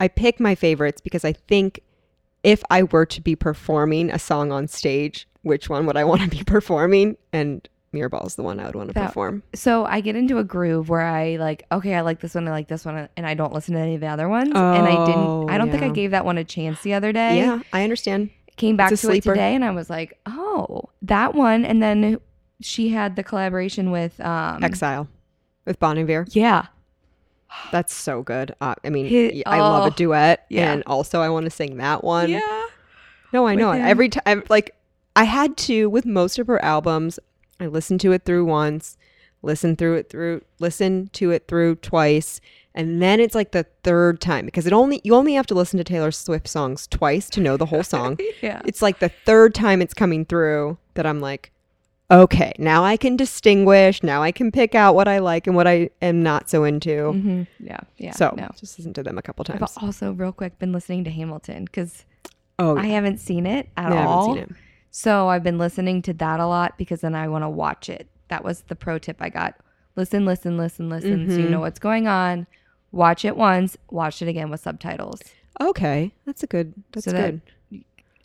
A: I, pick my favorites because I think if I were to be performing a song on stage, which one would I want to be performing? And Mirrorball is the one I would want to
B: That-
A: perform.
B: So I get into a groove where I like, okay, I like this one, I like this one, and I don't listen to any of the other ones. Oh, and I didn't.
A: Oh,
B: I don't think I gave that one a chance the other day.
A: Yeah, I understand.
B: Came back to
A: a
B: it
A: sleeper.
B: today, and I was like, oh, that one. And then she had the collaboration with um,
A: Exile with Bon Iver.
B: Yeah,
A: That's so good. Uh, I mean,
B: Hit-
A: I love
B: oh,
A: a duet,
B: yeah.
A: and also I want to sing that one.
B: yeah.
A: No, I know
B: him.
A: Every time, like, I had to with most of her albums. I listened to it through once, listen through it through, listen to it through twice, and then it's like the third time because it only you only have to listen to Taylor Swift songs twice to know the whole song.
B: yeah.
A: it's like the third time it's coming through that I'm like, okay, now I can distinguish. Now I can pick out what I like and what I am not so into.
B: Mm-hmm. Yeah, yeah.
A: so
B: no.
A: just listen to them a couple
B: I've
A: times.
B: also real quick been listening to Hamilton because
A: Oh,
B: I haven't seen it at
A: I haven't
B: all.
A: seen it.
B: So I've been listening to that a lot because then I want to watch it. That was the pro tip I got. Listen, listen, listen, listen. So you
A: Mhm.
B: know what's going on. Watch it once, watch it again with subtitles.
A: Okay, that's a good. That's
B: So that-
A: good.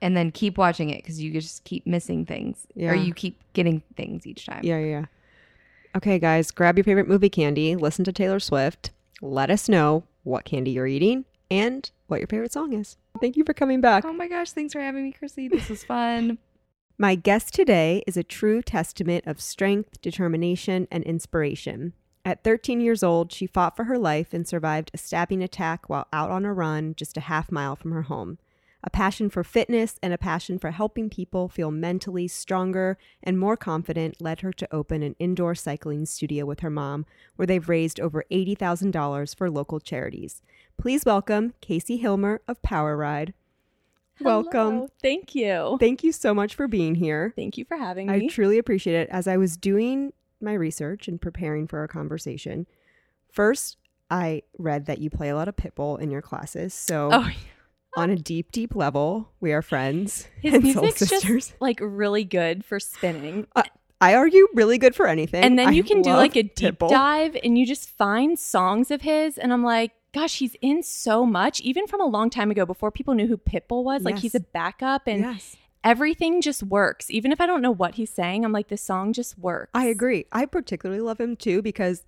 B: And then keep watching it because you just keep missing things.
A: Yeah.
B: Or you keep getting things each time.
A: Yeah, yeah, yeah. Okay, guys, grab your favorite movie candy, listen to Taylor Swift, let us know what candy you're eating and what your favorite song is. Thank you for coming back.
B: Oh my gosh, thanks for having me, Chrissy. This was fun.
A: My guest today is a true testament of strength, determination, and inspiration. At 13 years old, she fought for her life and survived a stabbing attack while out on a run just a half mile from her home. A passion for fitness and a passion for helping people feel mentally stronger and more confident led her to open an indoor cycling studio with her mom, where they've raised over $80,000 for local charities. Please welcome Casey Hilmer of Power Ride. Welcome.
C: Hello. Thank you.
A: Thank you so much for being here.
C: Thank you for having me.
A: I truly appreciate it. As I was doing my research and preparing for our conversation, first I read that you play a lot of Pitbull in your classes. So
C: oh,
A: on a deep, deep level, we are friends
C: his
A: and soul
C: music's
A: sisters.
C: just like really good for spinning.
A: Uh, I argue really good for anything.
C: and then
A: I
C: you can do
A: love
C: like a deep
A: Pitbull.
C: dive and you just find songs of his and I'm like, gosh, he's in so much even from a long time ago before people knew who Pitbull was. Like he's a backup and
A: yes,
C: everything just works. Even if I don't know what he's saying, I'm like this song just works.
A: I agree. I particularly love him too because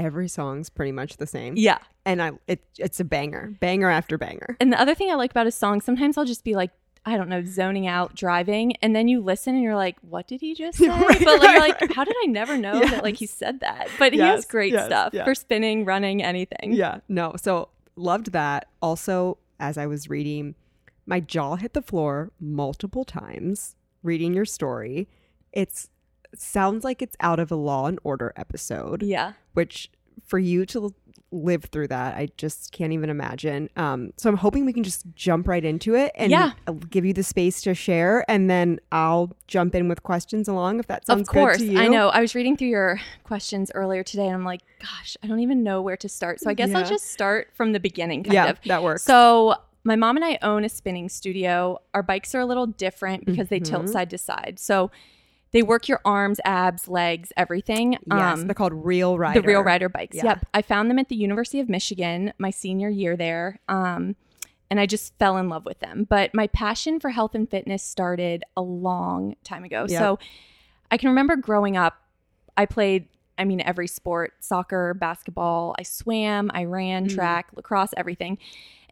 A: every song's pretty much the same.
C: Yeah.
A: and I it, it's a banger, banger after banger.
C: And the other thing I like about his song, sometimes I'll just be like, I don't know, zoning out driving, and then you listen and you're like, "What did he just say?"
A: Right,
C: but like, you're
A: right,
C: like, how did I never know that like he said that? But he has great
A: yes,
C: stuff for spinning, running, anything.
A: Yeah, no. So loved that. Also, as I was reading, my jaw hit the floor multiple times reading your story. It's sounds like it's out of a Law and Order episode,
C: yeah.
A: which for you to live through that, I just can't even imagine. Um, so I'm hoping we can just jump right into it and
C: Yeah.
A: I'll give you the space to share, and then I'll jump in with questions along if that sounds
C: Of course,
A: good to you.
C: I know. I was reading through your questions earlier today, and I'm like, gosh, I don't even know where to start. So I guess
A: Yeah.
C: I'll just start from the beginning, kind
A: Yeah,
C: of.
A: that works.
C: So my mom and I own a spinning studio. Our bikes are a little different because they tilt
A: Mhm.
C: side to side. So they work your arms, abs, legs, everything.
A: yes,
C: Um,
A: they're called Real Ryder.
C: The Real Ryder bikes.
A: Yeah.
C: Yep. I found them at the University of Michigan my senior year there. Um, and I just fell in love with them. But my passion for health and fitness started a long time ago.
A: Yep.
C: So I can remember growing up, I played, I mean, every sport soccer, basketball, I swam, I ran,
A: Mhm.
C: track, lacrosse, everything.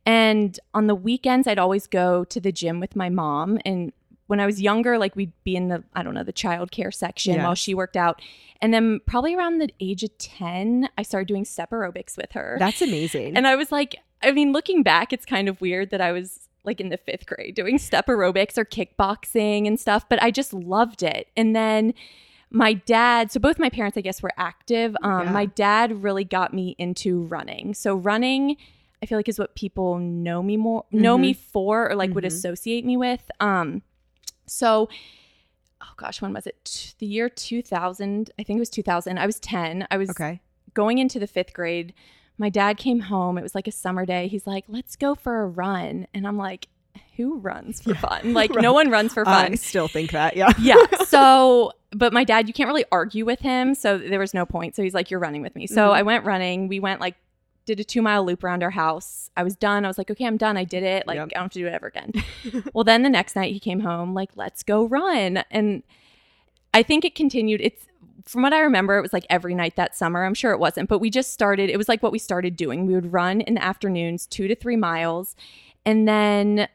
C: And on the weekends, I'd always go to the gym with my mom. And when I was younger, like we'd be in the, I don't know, the child care section while she worked out. And then probably around the age of 10, I started doing step aerobics with her.
A: That's amazing.
C: and I was like, I mean, looking back, it's kind of weird that I was like in the fifth grade doing step aerobics or kickboxing and stuff, but I just loved it. And then my dad, so both my parents, I guess, were active. Um,
A: Yeah.
C: My dad really got me into running. So running, I feel like is what people know me more, know
A: Mhm.
C: me for, or like would
A: Mhm.
C: associate me with. Um, so, oh gosh, when was it? The year 2000, I think it was 2000. I was 10. I was
A: okay.
C: going into the fifth grade, my dad came home. It was like a summer day. He's like, let's go for a run. And I'm like, who runs for
A: Yeah,
C: fun? Like, no one runs for fun.
A: I still think that. Yeah.
C: yeah. So, but my dad, you can't really argue with him. So there was no point. So he's like, you're running with me. So
A: Mhm.
C: I went running. We went like, did a two mile loop around our house. I was done. I was like, okay, I'm done. I did it. Like,
A: Yep.
C: I don't have to do it ever again. well, then the next night he came home, like, let's go run. And I think it continued. It's from what I remember, it was like every night that summer. I'm sure it wasn't, but we just started. It was like what we started doing. We would run in the afternoons, two to three miles. And then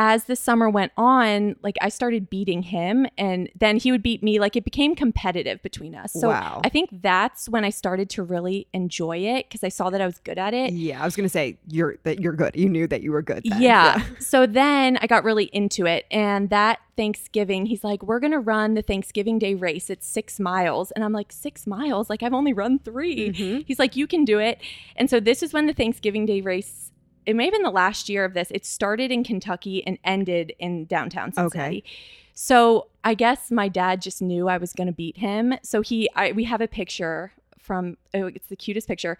C: as the summer went on, like I started beating him and then he would beat me. Like it became competitive between us. So
A: Wow.
C: I think that's when I started to really enjoy it because I saw that I was good at it.
A: Yeah, I was gonna say you're that you're good. You knew that you were good. then.
C: Yeah. so then I got really into it. And that Thanksgiving, he's like, we're going to run the Thanksgiving Day race. It's six miles. And I'm like, six miles? Like, I've only run 3
A: Mhm.
C: He's like, you can do it. And so this is when the Thanksgiving Day race, it may have been the last year of this. It started in Kentucky and ended in downtown Cincinnati. Okay. So I guess my dad just knew I was going to beat him. So he, I, we have a picture from, oh, it's the cutest picture.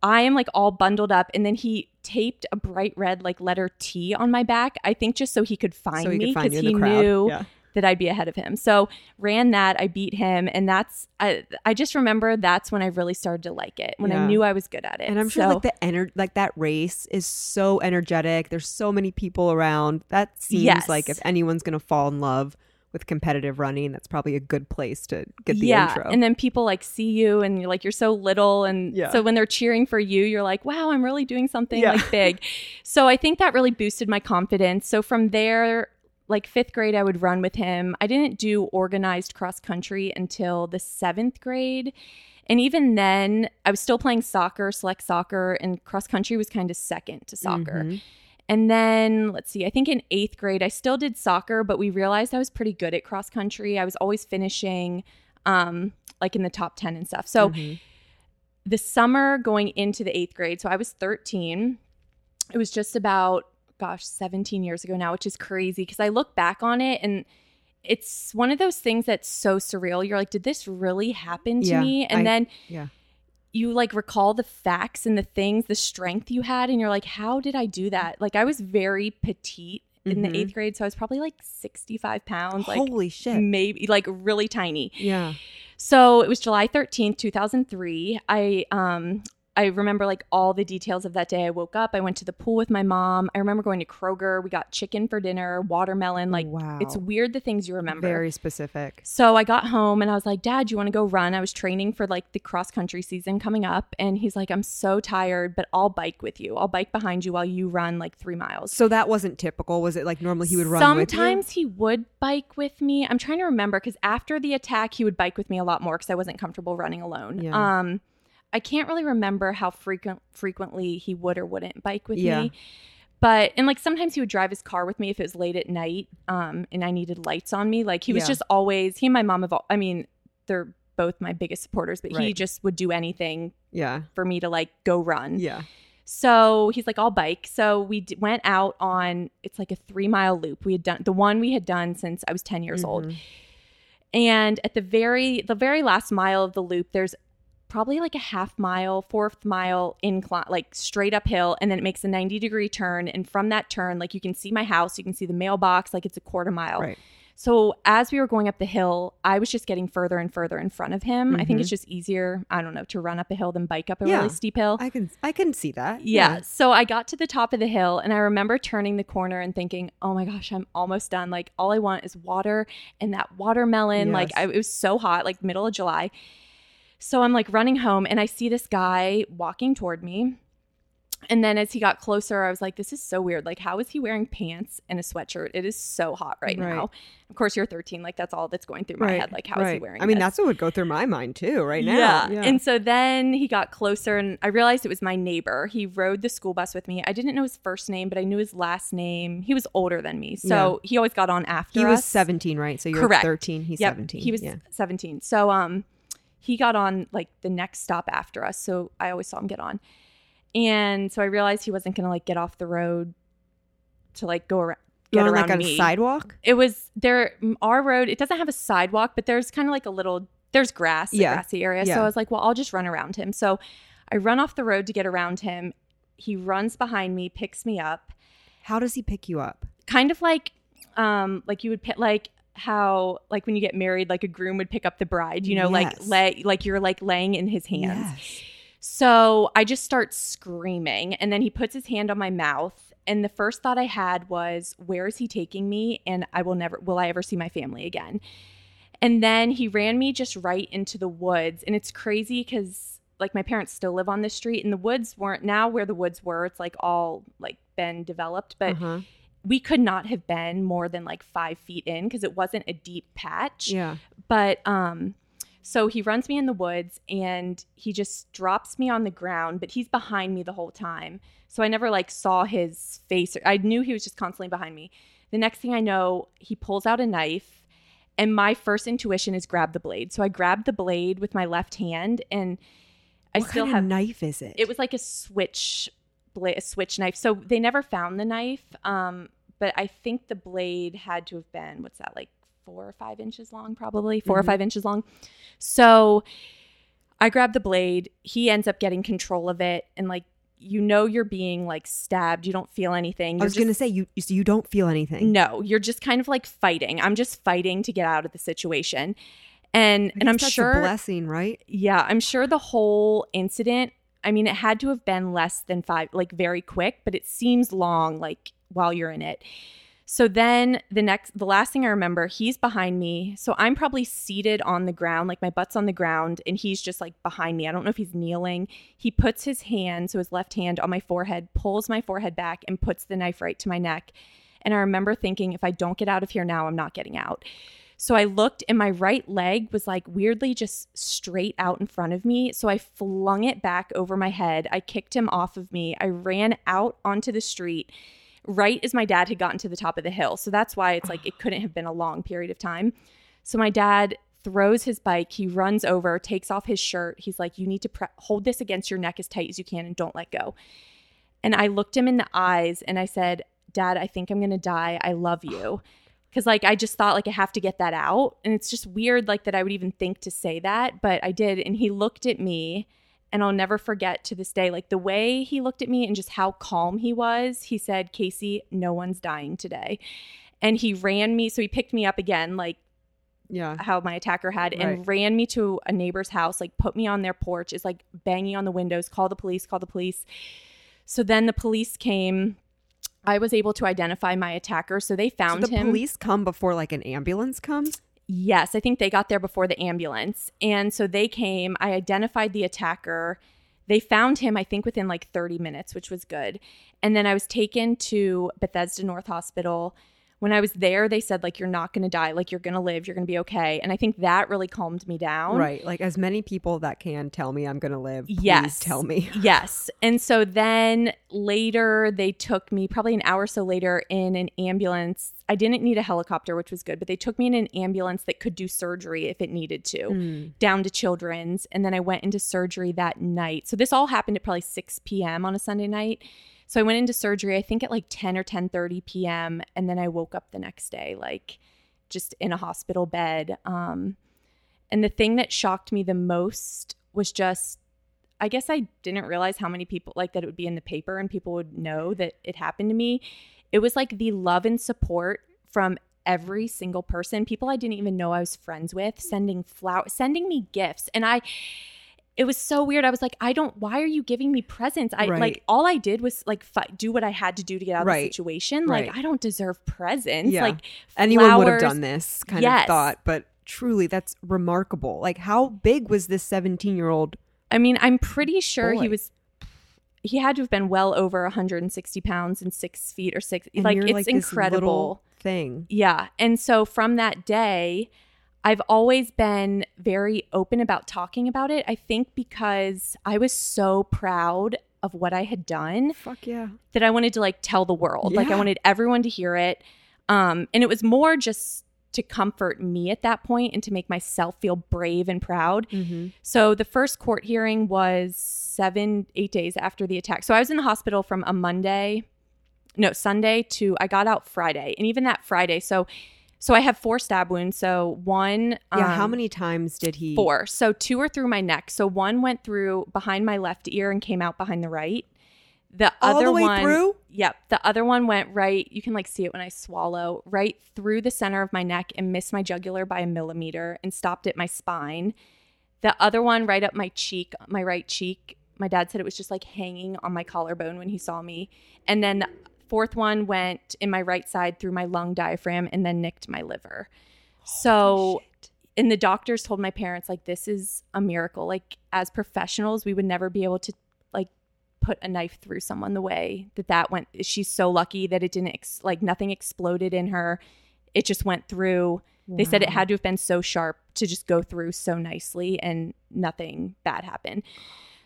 C: I am like all bundled up, and then he taped a bright red like letter T on my back. I think just so he could find
A: So he
C: me
A: because
C: he knew
A: Yeah.
C: That I'd be ahead of him. So ran that, I beat him, and that's I. I just remember that's when I really started to like it when
A: Yeah.
C: I knew I was good at it.
A: And I'm sure
C: So-
A: like the ener- like that race is so energetic. There's so many people around. That seems
C: Yes.
A: like if anyone's gonna fall in love with competitive running, that's probably a good place to get the
C: yeah,
A: intro.
C: and then people like see you, and you're like you're so little, and
A: Yeah.
C: so when they're cheering for you, you're like, wow, I'm really doing something
A: Yeah.
C: like big. so I think that really boosted my confidence. So from there. Like fifth grade, I would run with him. I didn't do organized cross country until the seventh grade. And even then, I was still playing soccer, select soccer, and cross country was kind of second to soccer.
A: Mhm.
C: And then, let's see, I think in eighth grade, I still did soccer, but we realized I was pretty good at cross country. I was always finishing um, like in the top 10 and stuff. So
A: Mhm.
C: the summer going into the eighth grade, so I was 13. It was just about, gosh, 17 years ago now, which is crazy because I look back on it and it's one of those things that's so surreal. You're like, did this really happen to
A: Yeah,
C: me? And
A: I-
C: then
A: yeah.
C: you like recall the facts and the things, the strength you had, and you're like, how did I do that? Like, I was very petite in
A: Mhm.
C: the eighth grade, so I was probably like 65 pounds, like
A: Holy shit.
C: maybe like really tiny.
A: Yeah.
C: So it was July 13th, 2003. I um I remember like all the details of that day. I woke up, I went to the pool with my mom. I remember going to Kroger. We got chicken for dinner, watermelon. Like
A: wow.
C: it's weird the things you remember.
A: Very specific.
C: So I got home and I was like, Dad, you want to go run? I was training for like the cross country season coming up. And he's like, I'm so tired, but I'll bike with you. I'll bike behind you while you run like three miles.
A: So that wasn't typical. Was it like normally he would run with?
C: Sometimes he would bike with me. I'm trying to remember because after the attack, he would bike with me a lot more because I wasn't comfortable running alone.
A: Yeah.
C: Um, I can't really remember how frequent frequently he would or wouldn't bike with
A: Yeah.
C: me. But and like sometimes he would drive his car with me if it was late at night, um, and I needed lights on me. Like he was
A: Yeah.
C: just always he and my mom have. All, I mean, they're both my biggest supporters, but he just would do anything
A: Yeah.
C: for me to like go run.
A: Yeah.
C: So he's like, I'll bike. So we d- went out on, it's like a three mile loop. We had done the one we had done since I was 10 years old.
A: Mhm.
C: And at the very, the very last mile of the loop, there's probably like a half mile, fourth mile incline, like straight uphill. And then it makes a 90 degree turn. And from that turn, like you can see my house, you can see the mailbox, like it's a quarter mile.
A: Right.
C: So as we were going up the hill, I was just getting further and further in front of him. I think it's mm-hmm. just easier, I don't know, to run up a hill than bike up a
A: Yeah.
C: really steep hill.
A: I can I can see that.
C: Yeah. So I got to the top of the hill and I remember turning the corner and thinking, oh my gosh, I'm almost done. Like, all I want is water and that watermelon. Like, I, it was so hot, like, middle of July. So I'm like running home and I see this guy walking toward me. And then as he got closer, I was like, this is so weird. Like, how is he wearing pants and a sweatshirt? It is so hot right,
A: Right.
C: now. Of course, you're 13. Like, that's all that's going through my
A: Right.
C: head. Like, how is
A: right.
C: he wearing
A: I mean,
C: this?
A: that's what would go through my mind too, right now.
C: Yeah. And so then he got closer and I realized it was my neighbor. He rode the school bus with me. I didn't know his first name, but I knew his last name. He was older than me. So he always got on after
A: he was 17, right? So you're
C: Correct.
A: 13, he's
C: Yep,
A: 17.
C: He was
A: yeah.
C: 17. So um he got on like the next stop after us. So I always saw him get on. And so I realized he wasn't going to like get off the road to like go around get
A: on
C: around
A: like a
C: me.
A: sidewalk?
C: It was there our road, it doesn't have a sidewalk, but there's kind of like a little there's grass,
A: Yeah.
C: a grassy area.
A: Yeah.
C: So I was like, well, I'll just run around him. So I run off the road to get around him. He runs behind me, picks me up,
A: How does he pick you up?
C: kind of like um like you would pick like how like when you get married like a groom would pick up the bride you know
A: Yes.
C: like lay like you're like laying in his hands
A: Yes.
C: so I just start screaming, and then he puts his hand on my mouth. And the first thought I had was, "Where is he taking me? And I will never, will I ever see my family again?" And then he ran me just right into the woods, and it's crazy because like my parents still live on this street, and the woods weren't now where the woods were. It's like all like been developed, but
A: uh-huh.
C: We could not have been more than like five feet in because it wasn't a deep patch
A: Yeah.
C: but um so he runs me in the woods and he just drops me on the ground but he's behind me the whole time so i never like saw his face i knew he was just constantly behind me the next thing i know he pulls out a knife and my first intuition is grab the blade so i grabbed the blade with my left hand and i
A: what
C: still
A: kind
C: have
A: of knife is it?
C: it was like a switch blade a switch knife so they never found the knife um but i think the blade had to have been what's that like four or five inches long, probably 4 or five inches long. So I grab the blade. He ends up getting control of it, and like you know, you're being like stabbed. You don't feel anything.
A: I
C: You're
A: was
C: just-
A: gonna say you so you don't feel anything.
C: no, you're just kind of like fighting. I'm just fighting to get out of the situation, and
A: I
C: and I'm
A: that's
C: sure
A: a blessing, right?
C: yeah, I'm sure the whole incident, I mean, it had to have been less than five, like very quick, but it seems long, like while you're in it. So then the next, the last thing I remember, he's behind me. So I'm probably seated on the ground, like my butt's on the ground, and he's just like behind me. I don't know if he's kneeling. He puts his hand, so his left hand on my forehead, pulls my forehead back, and puts the knife right to my neck. And I remember thinking, if I don't get out of here now, I'm not getting out. So I looked and my right leg was like weirdly just straight out in front of me. So I flung it back over my head. I kicked him off of me. I ran out onto the street right as my dad had gotten to the top of the hill. So that's why it's like it couldn't have been a long period of time. So my dad throws his bike, he runs over, takes off his shirt. He's like, "You need to pre- hold this against your neck as tight as you can and don't let go." And I looked him in the eyes and I said, "Dad, I think I'm going to die. I love you." Cuz like I just thought like I have to get that out and it's just weird like that I would even think to say that, but I did and he looked at me and I'll never forget to this day like the way he looked at me and just how calm he was. He said, "Casey, no one's dying today." And he ran me so he picked me up again like
A: Yeah.
C: how my attacker had and
A: Right.
C: ran me to a neighbor's house, like put me on their porch, is like banging on the windows, call the police, call the police. So then the police came. I was able to identify my attacker. So they found So
A: the
C: him.
A: The police come before like an ambulance comes.
C: Yes, I think they got there before the ambulance. And so they came. I identified the attacker. They found him, I think, within like 30 minutes, which was good. And then I was taken to Bethesda North Hospital. When I was there, they said, like, you're not going to die. Like, you're going to live. You're going to be okay. And I think that really calmed me down.
A: Right. Like as many people that can tell me I'm gonna live. Please
C: Yes.
A: Tell me.
C: Yes. And so then later, they took me probably an hour or so later in an ambulance. I didn't need a helicopter, which was good, but they took me in an ambulance that could do surgery if it needed to,
A: Mm.
C: down to children's. And then I went into surgery that night. So this all happened at probably 6 p.m. on a Sunday night. So I went into surgery, I think at like 10 or 10:30 p.m. And then I woke up the next day, like just in a hospital bed. Um, and the thing that shocked me the most was just I guess I didn't realize how many people like that it would be in the paper and people would know that it happened to me. It was like the love and support from every single person, people I didn't even know I was friends with, sending flowers, sending me gifts. And I it was so weird. I was like, I don't why are you giving me presents? I
A: Right.
C: like all I did was like fi- do what I had to do to get out of the situation.
A: Right.
C: Like I don't deserve presents.
A: Yeah.
C: Like
A: Anyone would have done this kind
C: Yes.
A: of thought, but truly that's remarkable. Like how big was this 17 year old?
C: I mean, I'm pretty sure
A: Boy.
C: he was. He had to have been well over 160 pounds and six feet or six.
A: And
C: like it's
A: like
C: incredible.
A: thing.
C: Yeah, and so from that day, I've always been very open about talking about it. I think because I was so proud of what I had done
A: Fuck yeah.
C: that I wanted to like tell the world. Like I wanted everyone to hear it. Um, and it was more just to comfort me at that point and to make myself feel brave and proud.
A: Mm-hmm.
C: So the first court hearing was seven, eight days after the attack. So I was in the hospital from a Monday, no Sunday to I got out Friday, and even that Friday. So, so I have four stab wounds. So one,
A: Yeah. how
C: um,
A: many times did he?
C: Four. So two are through my neck. So one went through behind my left ear and came out behind the right. The
A: All
C: other
A: the way
C: one,
A: through?
C: Yep. The other one went right. You can like see it when I swallow right through the center of my neck and missed my jugular by a millimeter and stopped at my spine. The other one right up my cheek, my right cheek. My dad said it was just like hanging on my collarbone when he saw me. And then the fourth one went in my right side through my lung diaphragm and then nicked my liver. So and the doctors told my parents like this is a miracle. Like as professionals we would never be able to like put a knife through someone the way that that went. She's so lucky that it didn't ex- like nothing exploded in her. It just went through. They said it had to have been so sharp to just go through so nicely and nothing bad happened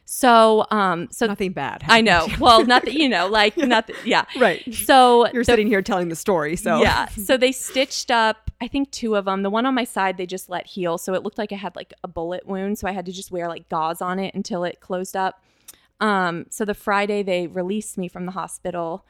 C: so um so
A: Nothing bad.
C: i know well nothing you know like nothing yeah
A: right.
C: so
A: You're
C: the
A: sitting here telling the story, so
C: yeah. So they stitched up, I think two of them. The one on my side, they just let heal. So it looked like I had like a bullet wound. So I had to just wear like gauze on it until it closed up. Um, so the Friday they released me from the hospital,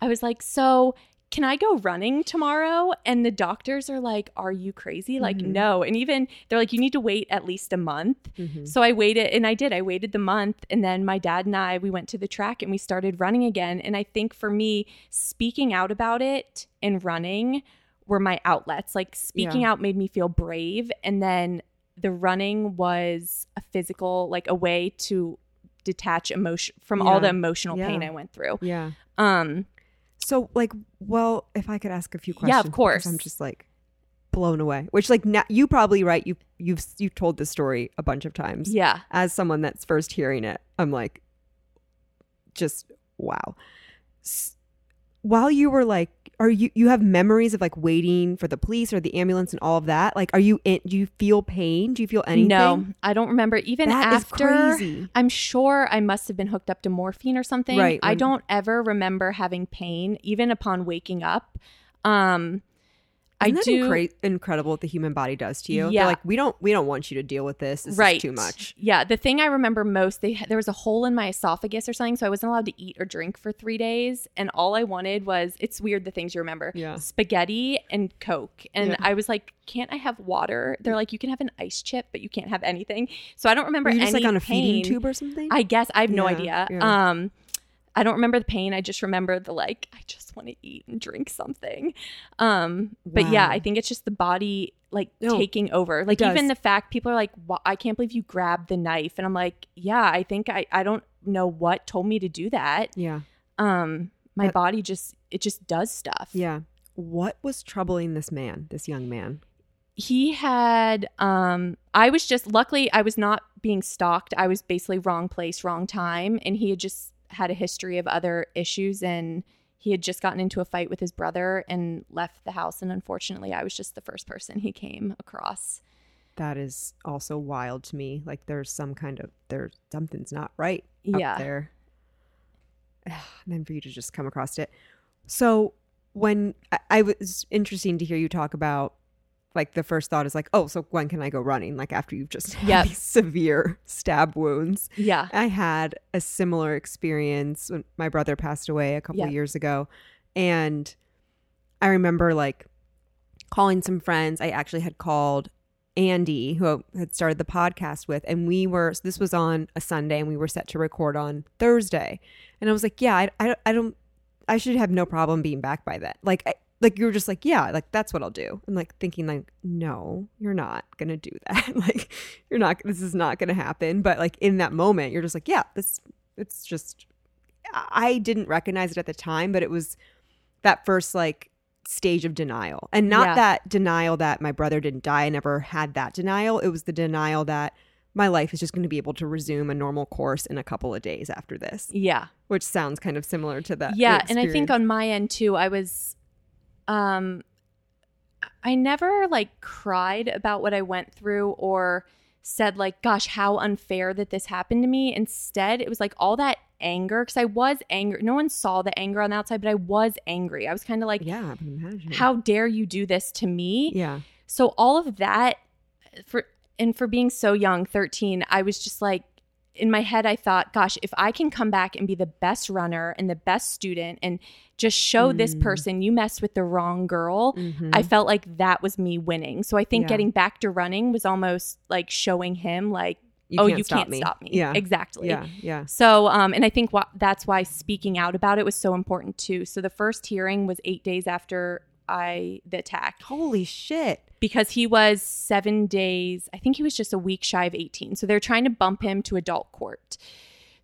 C: I was like, so can I go running tomorrow? And the doctors are like, Are you crazy? Like,
A: Mhm.
C: no. And even they're like, You need to wait at least a month.
A: Mhm.
C: So I waited and I did. I waited the month and then my dad and I we went to the track and we started running again. And I think for me, speaking out about it and running were my outlets. Like speaking
A: Yeah.
C: out made me feel brave and then the running was a physical like a way to detach emotion from all the emotional pain I went through.
A: Yeah.
C: Um
A: So, like, well, if I could ask a few questions,
C: Yeah,
A: of
C: course.
A: I'm just like blown away. Which, like, now, you probably right. You you've you've told this story a bunch of times.
C: yeah.
A: As someone that's first hearing it, I'm like, just wow. S- while you were like, are you you have memories of like waiting for the police or the ambulance and all of that? Like, are you in? Do you feel pain? Do you feel anything?
C: No, I don't remember even
A: That
C: after. I'm sure I must have been hooked up to morphine or something.
A: Right,
C: I don't ever remember having pain, even upon waking up. Um,
A: Isn't that
C: do.
A: incre- incredible what the human body does to you?
C: Yeah.
A: They're like, we don't we don't want you to deal with this. This
C: right.
A: too much.
C: Yeah. The thing I remember most, they there was a hole in my esophagus or something, so I wasn't allowed to eat or drink for three days. And all I wanted was it's weird the things you remember.
A: Yeah.
C: Spaghetti and Coke. And
A: Yeah.
C: I was like, can't I have water? They're like, you can have an ice chip, but you can't have anything. So I don't remember
A: Were you just
C: any
A: like on a
C: pain.
A: feeding tube or something?
C: I guess I have no
A: Yeah,
C: idea.
A: yeah.
C: Um, I don't remember the pain. I just remember the like. I just want to eat and drink something. Um, but yeah, I think it's just the body like
A: No,
C: taking over. Like even the fact people are like, I can't believe you grabbed the knife, and I'm like, yeah, I think I I don't know what told me to do that.
A: yeah.
C: Um, my
A: That-
C: body just it just does stuff.
A: Yeah. What was troubling this man, this young man?
C: he had um i was just luckily i was not being stalked i was basically wrong place wrong time and he had just had a history of other issues and he had just gotten into a fight with his brother and left the house and unfortunately i was just the first person he came across
A: That is also wild to me. Like there's some kind of there's something's not right
C: yeah
A: there. and then for you to just come across it. So when I, I was interesting to hear you talk about like the first thought is like, oh, so when can I go running? Like after you've just had
C: Yep.
A: these severe stab wounds.
C: yeah
A: I had a similar experience when my brother passed away a couple
C: Yeah.
A: years ago. And I remember like calling some friends. I actually had called Andy, who I had started the podcast with, and we were, so this was on a Sunday and we were set to record on Thursday. And I was like, yeah, I, I, I don't, I should have no problem being back by then. Like, I, like you were just like, yeah, like that's what I'll do. And like thinking like, no, you're not gonna do that. like, you're not. This is not gonna happen. But like in that moment, you're just like, yeah, this. It's just. I didn't recognize it at the time, but it was that first like stage of denial, and not
C: Yeah.
A: that denial that my brother didn't die. I never had that denial. It was the denial that my life is just going to be able to resume a normal course in a couple of days after this,
C: yeah
A: which sounds kind of similar to that.
C: yeah and i think on my end too i was um i never like cried about what i went through or said like gosh how unfair that this happened to me. Instead it was like all that anger because i was angry. No one saw the anger on the outside but i was angry. I was kind of like
A: yeah, I can imagine.
C: how dare you do this to me?
A: Yeah,
C: so all of that for and for being so young, 13, I was just like in my head I thought, gosh, if I can come back and be the best runner and the best student and just show this
A: Mm.
C: person you messed with the wrong girl,
A: Mhm.
C: I felt like that was me winning. So I think
A: Yeah.
C: getting back to running was almost like showing him like,
A: You
C: oh,
A: can't
C: you
A: stop
C: can't
A: me.
C: stop me.
A: Yeah.
C: Exactly.
A: yeah, yeah.
C: So, um, and I think wh- that's why speaking out about it was so important too. So the first hearing was eight days after I the attack
A: Holy shit!
C: Because he was seven days. I think he was just a week shy of eighteen. So they're trying to bump him to adult court.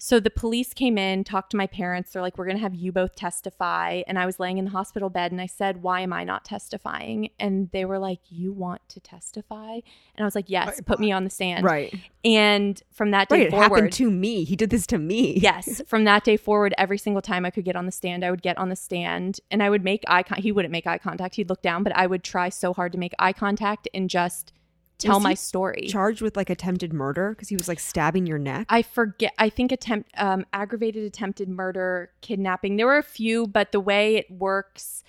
C: So the police came in, talked to my parents. They're like, "We're going to have you both testify." And I was laying in the hospital bed, and I said, "Why am I not testifying?" And they were like, "You want to testify?" And I was like, "Yes, put me on the stand."
A: Right,
C: And from that day
A: right. It
C: forward,
A: happened to me. He did this to me.
C: yes from that day forward every single time i could get on the stand i would get on the stand and i would make eye con- he wouldn't make eye contact he'd look down but i would try so hard to make eye contact and just tell
A: Was
C: my story
A: charged with like attempted murder because he was like stabbing your neck.
C: i forget i think attempt um, aggravated attempted murder kidnapping there were a few but the way it works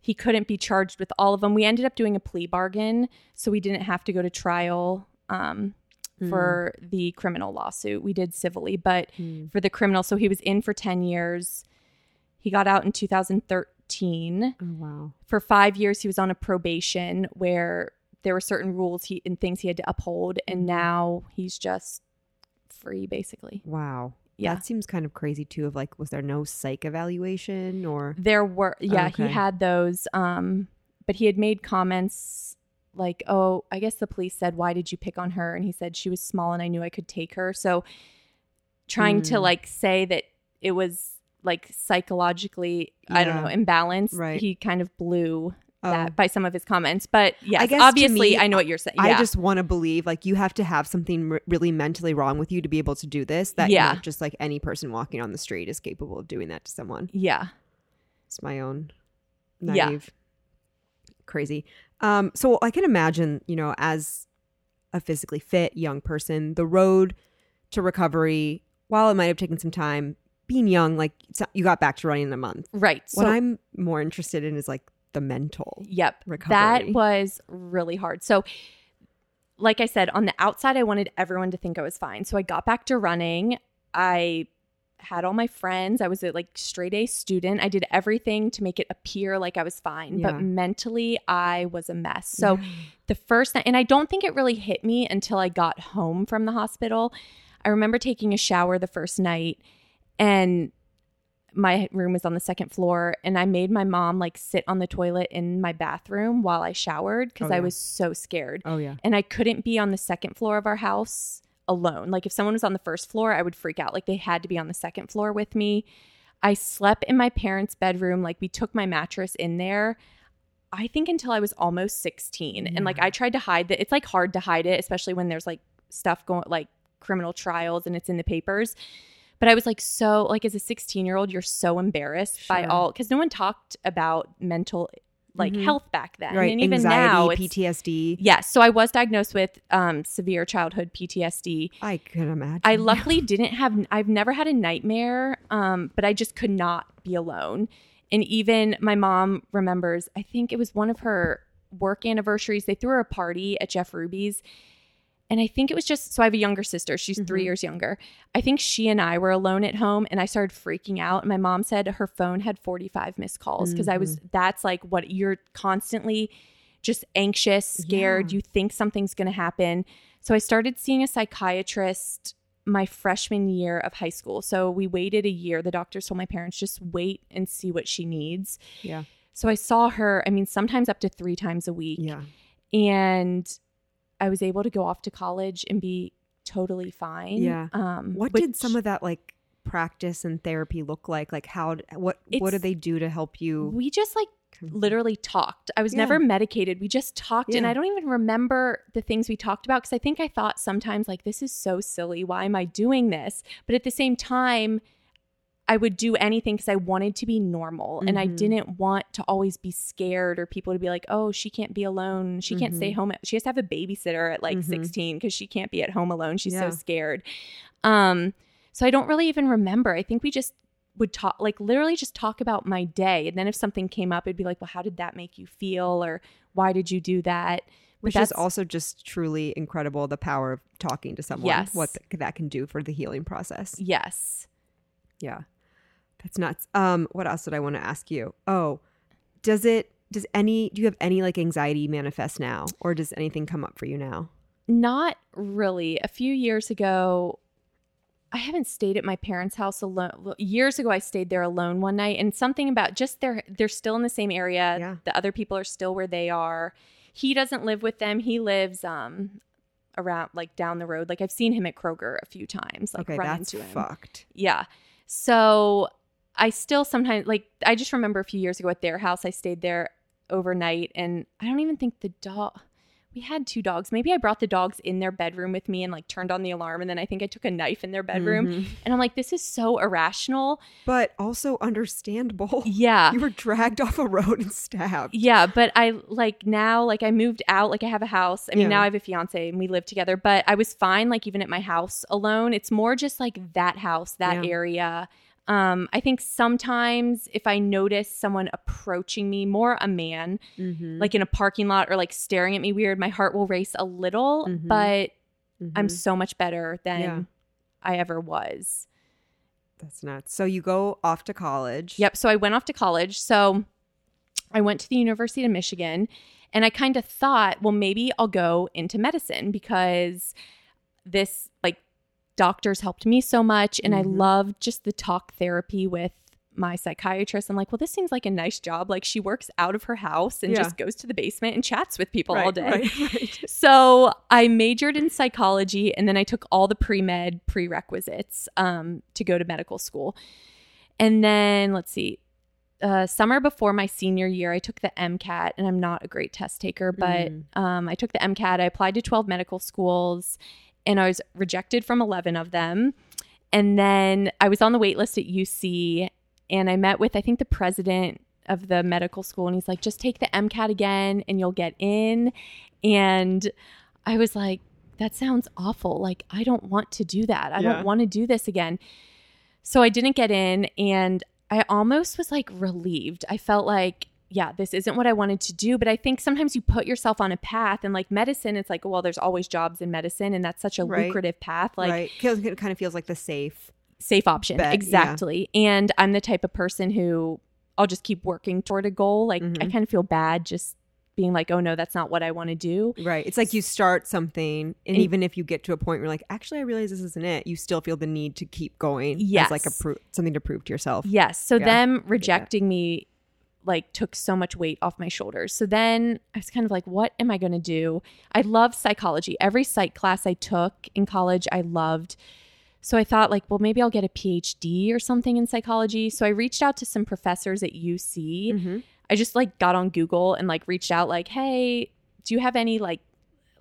C: he couldn't be charged with all of them we ended up doing a plea bargain so we didn't have to go to trial um, for the criminal lawsuit we did civilly but
A: Mm.
C: for the criminal. So he was in for 10 years. He got out in 2013.
A: Oh wow.
C: For five years, he was on a probation where there were certain rules he and things he had to uphold, and now he's just free, basically.
A: Wow.
C: Yeah.
A: That seems kind of crazy too. Of like, was there no psych evaluation or?
C: There were, yeah,
A: Okay.
C: he had those, um, but he had made comments like, "Oh, I guess the police said, why did you pick on her?" And he said she was small and I knew I could take her. So, trying to
A: Mm.
C: like say that it was like psychologically, I don't know, imbalanced.
A: Right.
C: He kind of blew
A: Oh.
C: that by some of his comments. But
A: guess
C: obviously,
A: me,
C: I know what you're saying.
A: I just want to believe like you have to have something r- really mentally wrong with you to be able to do this. That
C: Yeah.
A: yeah, just like any person walking on the street is capable of doing that to someone.
C: yeah.
A: It's my own
C: Yeah.
A: naive, crazy. Um, so I can imagine, you know, as a physically fit young person, the road to recovery, while it might have taken some time, being young, like you got back to running in a month.
C: Right.
A: what
C: So-
A: I'm more interested in is like the mental.
C: Yep.
A: recovery.
C: That was really hard. So, like I said, on the outside, I wanted everyone to think I was fine. So I got back to running. I had all my friends. I was a like straight A student. I did everything to make it appear like I was fine,
A: Yeah.
C: but mentally I was a mess. So the first night, and I don't think it really hit me until I got home from the hospital. I remember taking a shower the first night and my room was on the second floor and I made my mom like sit on the toilet in my bathroom while I showered because
A: Oh,
C: I was so scared.
A: Oh yeah.
C: And I couldn't be on the second floor of our house alone. Like if someone was on the first floor, I would freak out. Like they had to be on the second floor with me. I slept in my parents' bedroom. Like we took my mattress in there. I think until I was almost 16. And like I tried to hide that. It's like hard to hide it, especially when there's like stuff going like criminal trials and it's in the papers. But I was like so like as a 16 year old, you're so embarrassed by all because no one talked about mental like
A: Mhm.
C: health back then.
A: right.
C: And even
A: Anxiety,
C: now it's
A: PTSD.
C: Yes. So I was diagnosed with um, severe childhood PTSD.
A: I could imagine.
C: I luckily didn't have, I've never had a nightmare, um, but I just could not be alone. And even my mom remembers, I think it was one of her work anniversaries. They threw her a party at Jeff Ruby's. And I think it was just, so I have a younger sister. She's three
A: Mhm.
C: years younger. I think she and I were alone at home and I started freaking out. And my mom said her phone had 45 missed calls because I was, that's like what you're constantly just anxious, scared.
A: Yeah.
C: You think something's going to happen. So I started seeing a psychiatrist my freshman year of high school. So we waited a year. The doctors told my parents just wait and see what she needs.
A: Yeah.
C: So I saw her, I mean, sometimes up to three times a week.
A: Yeah.
C: And I was able to go off to college and be totally fine.
A: Yeah.
C: Um,
A: What did some of that like practice and therapy look like? Like how? What? what do they do to help you?
C: we just like literally talked. I was
A: Yeah.
C: never medicated. We just talked. And I don't even remember the things we talked about because I think I thought sometimes, like, this is so silly. Why am I doing this? But at the same time, I would do anything because I wanted to be normal and I
A: Mhm.
C: didn't want to always be scared or people to be like, oh, she can't be alone. She can't stay
A: Mhm.
C: home. She has to have a babysitter at like
A: Mhm.
C: 16 because she can't be at home alone. She's
A: Yeah.
C: so scared. Um, so I don't really even remember. I think we just would talk like literally just talk about my day and then if something came up it'd be like well how did that make you feel or why did you do that But
A: Which is also just truly incredible. The power of talking to someone.
C: Yes.
A: What th- that can do for the healing process.
C: yes
A: Yeah. That's nuts. Um, what else did I want to ask you? Oh, does it does any do you have any like anxiety manifest now? Or does anything come up for you now?
C: not really a few years ago I haven't stayed at my parents' house alone. Years ago, I stayed there alone one night, and something about just they're they're still in the same area.
A: Yeah.
C: The other people are still where they are. He doesn't live with them. He lives um around like down the road. Like I've seen him at Kroger a few times. Like
A: okay,
C: run
A: that's
C: into him.
A: fucked.
C: Yeah. So I still sometimes like I just remember a few years ago at their house I stayed there overnight and I don't even think the dog we had two dogs. Maybe I brought the dogs in their bedroom with me and like turned on the alarm and then I think I took a knife in their bedroom
A: Mhm.
C: and I'm like this is so irrational.
A: But also understandable.
C: Yeah.
A: You were dragged off a road and stabbed.
C: Yeah, but I like now, like I moved out, like I have a house. I mean,
A: Yeah.
C: now I have a fiance and we live together, but I was fine, like even at my house alone. It's more just like that house, that
A: Yeah.
C: area. Um, I think sometimes if I notice someone approaching me, more a man,
A: Mm-hmm.
C: like in a parking lot or like staring at me weird, my heart will race a little,
A: Mhm.
C: but
A: Mm-hmm.
C: I'm so much better than
A: Yeah.
C: I ever was.
A: That's nuts. So you go off to college.
C: Yep. So I went off to college. So I went to the University of Michigan and I kind of thought, well, maybe I'll go into medicine because this, like, doctors helped me so much. And I
A: Mhm.
C: loved just the talk therapy with my psychiatrist. I'm like, well, this seems like a nice job. Like, she works out of her house and
A: Yeah.
C: just goes to the basement and chats with people all day.
A: right, right.
C: So I majored in psychology and then I took all the pre med prerequisites um, to go to medical school. And then let's see, uh, summer before my senior year, I took the MCAT, and I'm not a great test taker, but
A: Mm.
C: um, I took the MCAT. I applied to 12 medical schools, and I was rejected from 11 of them. And then I was on the wait list at UC, and I met with I think the president of the medical school, and he's like, "Just take the MCAT again, and you'll get in." And I was like, "That sounds awful. Like I don't want to do that. I
A: Yeah.
C: don't want to do this again." So I didn't get in, and I almost was like relieved. I felt like, yeah, this isn't what I wanted to do. But I think sometimes you put yourself on a path, and like medicine, it's like, well, there's always jobs in medicine, and that's such a
A: Right.
C: lucrative path. Like,
A: right. It kind of feels like the safe.
C: safe option.
A: Bet, yeah.
C: exactly. And I'm the type of person who I'll just keep working toward a goal. Like, I
A: Mhm.
C: kind of feel bad just being like, oh no, that's not what I want to do.
A: Right. It's like you start something, and
C: And-
A: even if you get to a point where you're like, actually, I realize this isn't it, you still feel the need to keep going. As like a
C: Yes.
A: pro- something to prove to yourself.
C: Yes. So
A: Yeah.
C: them rejecting me like took so much weight off my shoulders. So then I was kind of like, what am I going to do? I love psychology. Every psych class I took in college, I loved. So I thought like, well, maybe I'll get a PhD or something in psychology. So I reached out to some professors at UC.
A: Mhm.
C: I just like got on Google and like reached out like, "Hey, do you have any like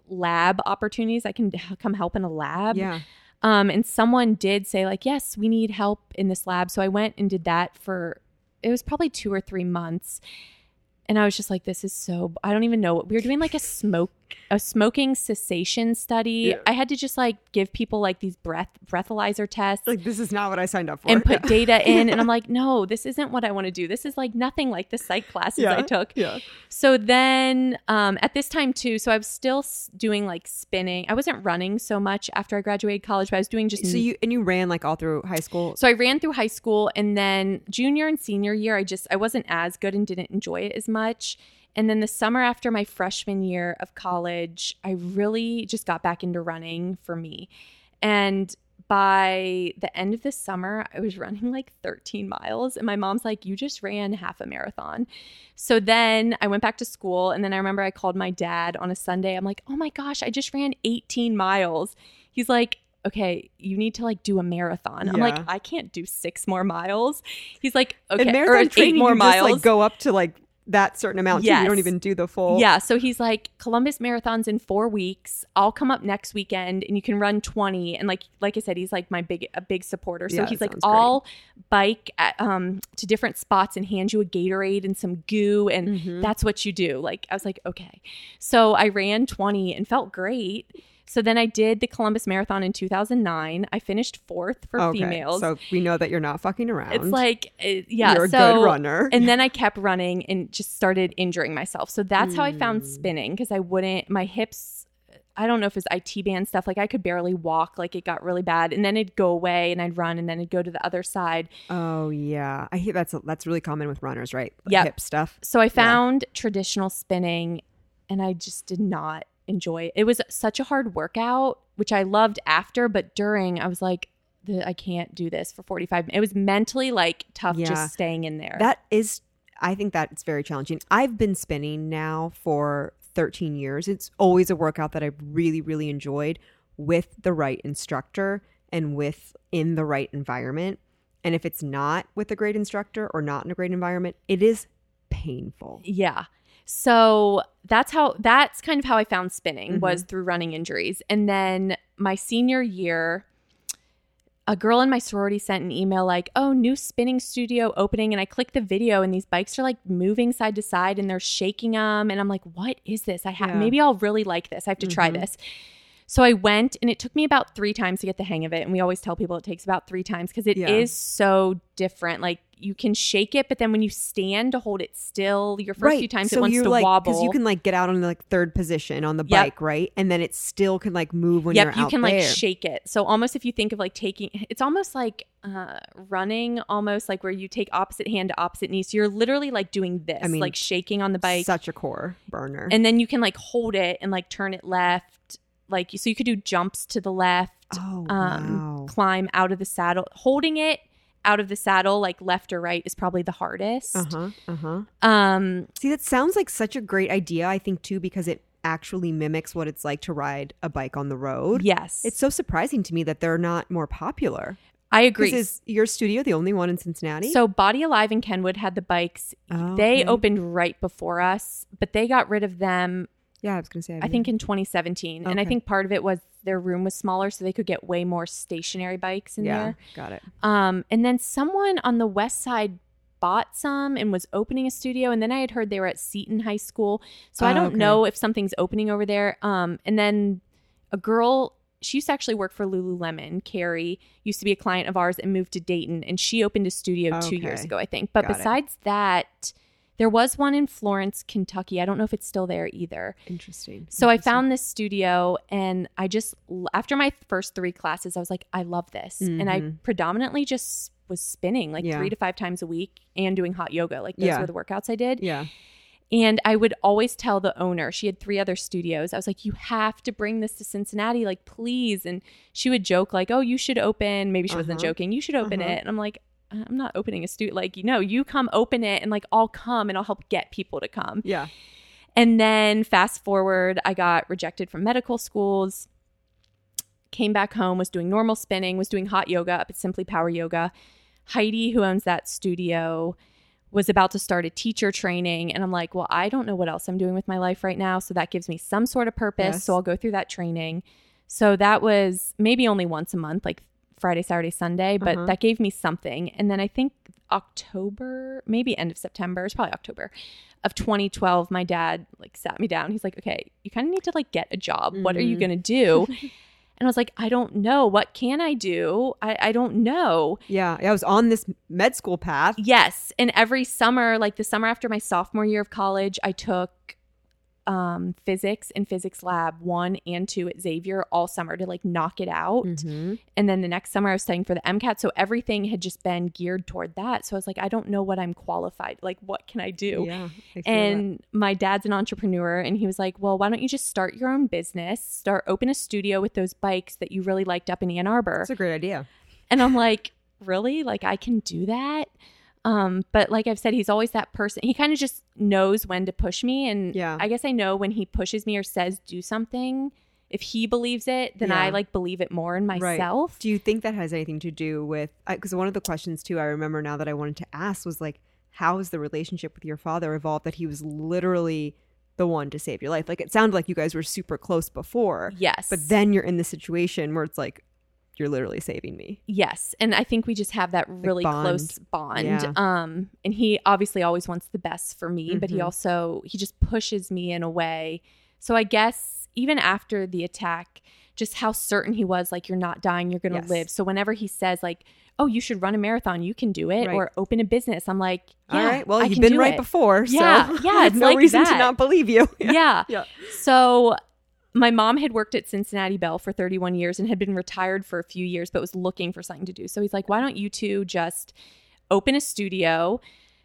C: lab opportunities I can come help in a lab?"
A: Yeah.
C: Um, and someone did say like, "Yes, we need help in this lab." So I went and did that for it was probably 2 or 3 months. And I was just like, this is so I don't even know what we were doing like a smoke a smoking cessation study.
A: Yeah.
C: I had to just like give people like these breath breathalyzer tests
A: Like this is not what I signed up for.
C: and put
A: Yeah.
C: data in and I'm like, no, this isn't what I want to do. This is like nothing like the psych classes I took.
A: Yeah.
C: So then um, at this time too, so I was still doing like spinning. I wasn't running so much after I graduated college, but I was doing just
A: So you and you ran like all through high school.
C: so I ran through high school and then junior and senior year, I just I wasn't as good and didn't enjoy it as much. And then the summer after my freshman year of college, I really just got back into running for me. And by the end of the summer, I was running like 13 miles. And my mom's like, You just ran half a marathon. So then I went back to school. And then I remember I called my dad on a Sunday. I'm like, Oh my gosh, I just ran 18 miles. He's like, Okay, you need to like do a marathon. I'm like, I can't do six more miles. He's like, Okay, or eight more
A: you just,
C: miles.
A: like go up to like that certain amount. Too. You don't even do the full.
C: Yeah. So he's like, Columbus Marathon's in four weeks. I'll come up next weekend and you can run 20. And like like I said, he's like my big a big supporter. So
A: Yeah,
C: he's like,
A: great.
C: I'll bike at, um to different spots and hand you a Gatorade and some goo and
A: Mhm.
C: that's what you do. Like I was like, okay. So I ran 20 and felt great. So then I did the Columbus Marathon in 2009. I finished fourth for
A: Okay,
C: females.
A: So we know that you're not fucking around.
C: it's like uh, yeah,
A: you're a
C: so
A: good runner.
C: and then I kept running and just started injuring myself. So that's how I found
A: Mm.
C: spinning because I wouldn't, my hips, I don't know if it's IT band stuff, like I could barely walk, like it got really bad. And then it'd go away and I'd run and then it'd go to the other side.
A: oh yeah, I hear that's that's really common with runners, right?
C: Yep.
A: hip stuff.
C: So I found traditional spinning and I just did not enjoy it. Was such a hard workout, which I loved after, but during I was like, "The- I can't do this for 45 minutes. It was mentally like tough
A: Yeah.
C: just staying in there.
A: That is, I think that it's very challenging. I've been spinning now for 13 years. It's always a workout that I've really, really enjoyed with the right instructor and with in the right environment. And if it's not with a great instructor or not in a great environment, it is painful.
C: Yeah. So that's how that's kind of how I found spinning
A: Mhm.
C: was through running injuries. And then my senior year, a girl in my sorority sent an email like, "Oh, new spinning studio opening." And I clicked the video and these bikes are like moving side to side and they're shaking them and I'm like, "What is this? I have
A: Yeah.
C: maybe I'll really like this. I have to try
A: Mhm.
C: this." So I went and it took me about 3 times to get the hang of it and we always tell people it takes about 3 times cuz it is
A: Yeah.
C: so different. Like you can shake it, but then when you stand to hold it still, your first few times it wants
A: you're
C: to
A: like,
C: wobble.
A: Because you can like get out on the like third position on the
C: Yep.
A: bike, right? And then it still can like move when
C: yep,
A: you're
C: you
A: out
C: can like shake it. So almost if you think of like taking, it's almost like uh, running, almost like where you take opposite hand to opposite knee. So you're literally like doing this,
A: I mean,
C: like shaking on the bike,
A: Such a core burner.
C: and then you can like hold it and like turn it left, like so you could do jumps to the left,
A: oh
C: um,
A: wow.
C: climb out of the saddle, holding it out of the saddle like left or right is probably the hardest.
A: Uh huh. Uh huh.
C: Um,
A: See, that sounds like such a great idea. I think too because it actually mimics what it's like to ride a bike on the road.
C: yes,
A: It's so surprising to me that they're not more popular.
C: I agree.
A: Is your studio the only one in Cincinnati?
C: So Body Alive in Kenwood had the bikes.
A: Oh,
C: They
A: okay.
C: opened right before us, but they got rid of them
A: yeah, I was gonna say.
C: I think in 2017. And I think part of it was their room was smaller so they could get way more stationary bikes in
A: yeah,
C: there.
A: got it.
C: Um and then someone on the west side bought some and was opening a studio and then I had heard they were at Seton High School. So I
A: Oh,
C: don't
A: okay.
C: know if something's opening over there. Um and then a girl she used to actually work for Lululemon. Carrie used to be a client of ours and moved to Dayton, and she opened a studio two years ago, I think. But
A: Got it.
C: besides that, there was one in Florence, Kentucky. I don't know if it's still there either.
A: Interesting.
C: So I found this studio, and I just after my first three classes, I was like, I love this, and I
A: Mhm.
C: predominantly just was spinning like
A: Yeah.
C: three to five times a week and doing hot yoga. Like those
A: Yeah.
C: were the workouts I did.
A: Yeah.
C: And I would always tell the owner, she had three other studios. I was like, you have to bring this to Cincinnati, like, please. And she would joke, like, oh, you should open. Maybe she wasn't
A: Uh-huh.
C: joking. You should open
A: Uh-huh.
C: it. And I'm like, Uh, I'm not opening a studio. Like, you know, you come open it and like I'll come and I'll help get people to come.
A: Yeah.
C: And then fast forward, I got rejected from medical schools, came back home, was doing normal spinning, was doing hot yoga up at Simply Power Yoga. Heidi, who owns that studio, was about to start a teacher training. And I'm like, well, I don't know what else I'm doing with my life right now. So that gives me some sort of purpose.
A: Yes.
C: So I'll go through that training. So that was maybe only once a month, like Friday, Saturday, Sunday, but
A: Uh-huh.
C: that gave me something. And then I think October, maybe end of September, it's probably October of 2012, my dad like sat me down. He's like, okay, you kind of need to like get a job. What are you
A: Mhm.
C: going to do? and I was like, I don't know. What can I do? I, I don't know.
A: Yeah. I was on this med school path.
C: Yes. And every summer, like the summer after my sophomore year of college, I took um, physics and physics lab one and two at Xavier all summer to like knock it out.
A: Mhm.
C: And then the next summer I was studying for the MCAT. So everything had just been geared toward that. So I was like, I don't know what I'm qualified. Like, what can I do?
A: Yeah. I feel that.
C: And my dad's an entrepreneur, and he was like, Well, why don't you just start your own business? Start open a studio with those bikes that you really liked up in Ann Arbor.
A: that's a great idea.
C: And I'm like, Really? Like, I can do that? Um, but like I've said, he's always that person. He kind of just knows when to push me. And
A: Yeah.
C: I guess I know when he pushes me or says do something, if he believes it, then I like believe it more in
A: Right.
C: myself.
A: Do you think that has anything to do with? Because one of the questions too, I remember now that I wanted to ask was like, how has the relationship with your father evolved? That he was literally the one to save your life. Like it sounded like you guys were super close before,
C: Yes.
A: but then you're in the situation where it's like, you're literally saving me.
C: Yes, and I think we just have that really
A: bond.
C: close bond.
A: Yeah.
C: Um, and he obviously always wants the best for me, but he
A: Mhm.
C: also he just pushes me in a way. So I guess even after the attack, just how certain he was, like you're not dying, you're gonna
A: Yes.
C: live. So whenever he says like, "Oh, you should run a marathon, you can do it,"
A: Right.
C: or open a business, I'm like, "Yeah,
A: All right. Well,
C: I
A: you've been right
C: it."
A: before.
C: Yeah,
A: So
C: yeah,
A: have
C: it's
A: no
C: like
A: reason to not believe you.
C: yeah.
A: Yeah.
C: So my mom had worked at Cincinnati Bell for 31 years and had been retired for a few years, but was looking for something to do. So he's like, why don't you two just open a studio?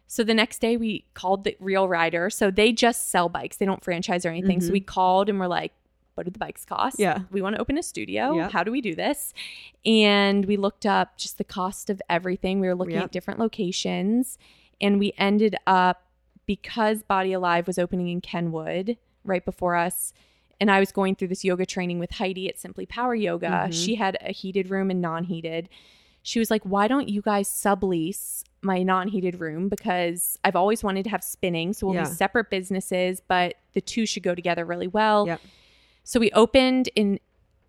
C: So the next day we called the Real Ryder. So they just sell bikes, they don't franchise or anything. So
A: Mhm.
C: we called and we're like, what do the bikes cost?
A: Yeah.
C: We want to open a studio. How do we do this? And we looked up just the cost of everything. We were looking at different locations and we ended up because Body Alive was opening in Kenwood right before us and I was going through this yoga training with Heidi at Simply Power Yoga.
A: Mhm.
C: She had a heated room and non-heated. She was like, "Why don't you guys sublease my non-heated room because I've always wanted to have spinning, so we'll
A: Yeah.
C: be separate businesses, but the two should go together really well."
A: Yep.
C: So we opened in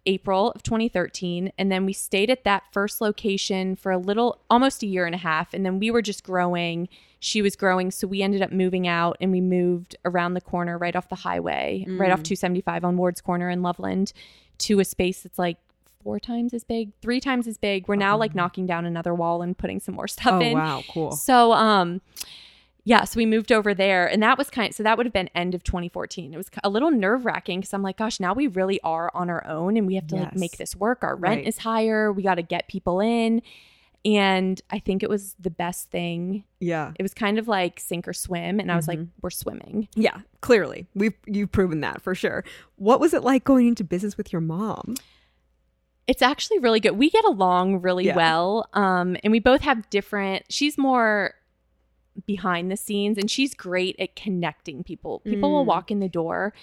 C: April of 2013 and then we stayed at that first location for a little almost a year and a half and then we were just growing she was growing so we ended up moving out and we moved around the corner right off the highway right off
A: Mm.
C: 275 on Ward's Corner in Loveland to a space that's like four times as big, three times as big. We're now like knocking down another wall and putting some more stuff in.
A: Oh
C: in.
A: wow, cool.
C: So um yeah, so we moved over there and that was kind of so that would have been end of 2014. It was a little nerve-wracking cuz I'm like gosh, now we really are on our own and we have to like make this work. Our rent
A: Right.
C: is higher. We got to get people in. And I think it was the best thing.
A: Yeah.
C: It was kind of like sink or swim and I was like
A: Mhm.
C: we're swimming.
A: Yeah, clearly. We've you've proven that for sure. What was it like going into business with your mom?
C: It's actually really good. We get along really
A: Yeah.
C: well. Um, and we both have different, she's more behind the scenes and she's great at connecting people. People will
A: Mm.
C: walk in the door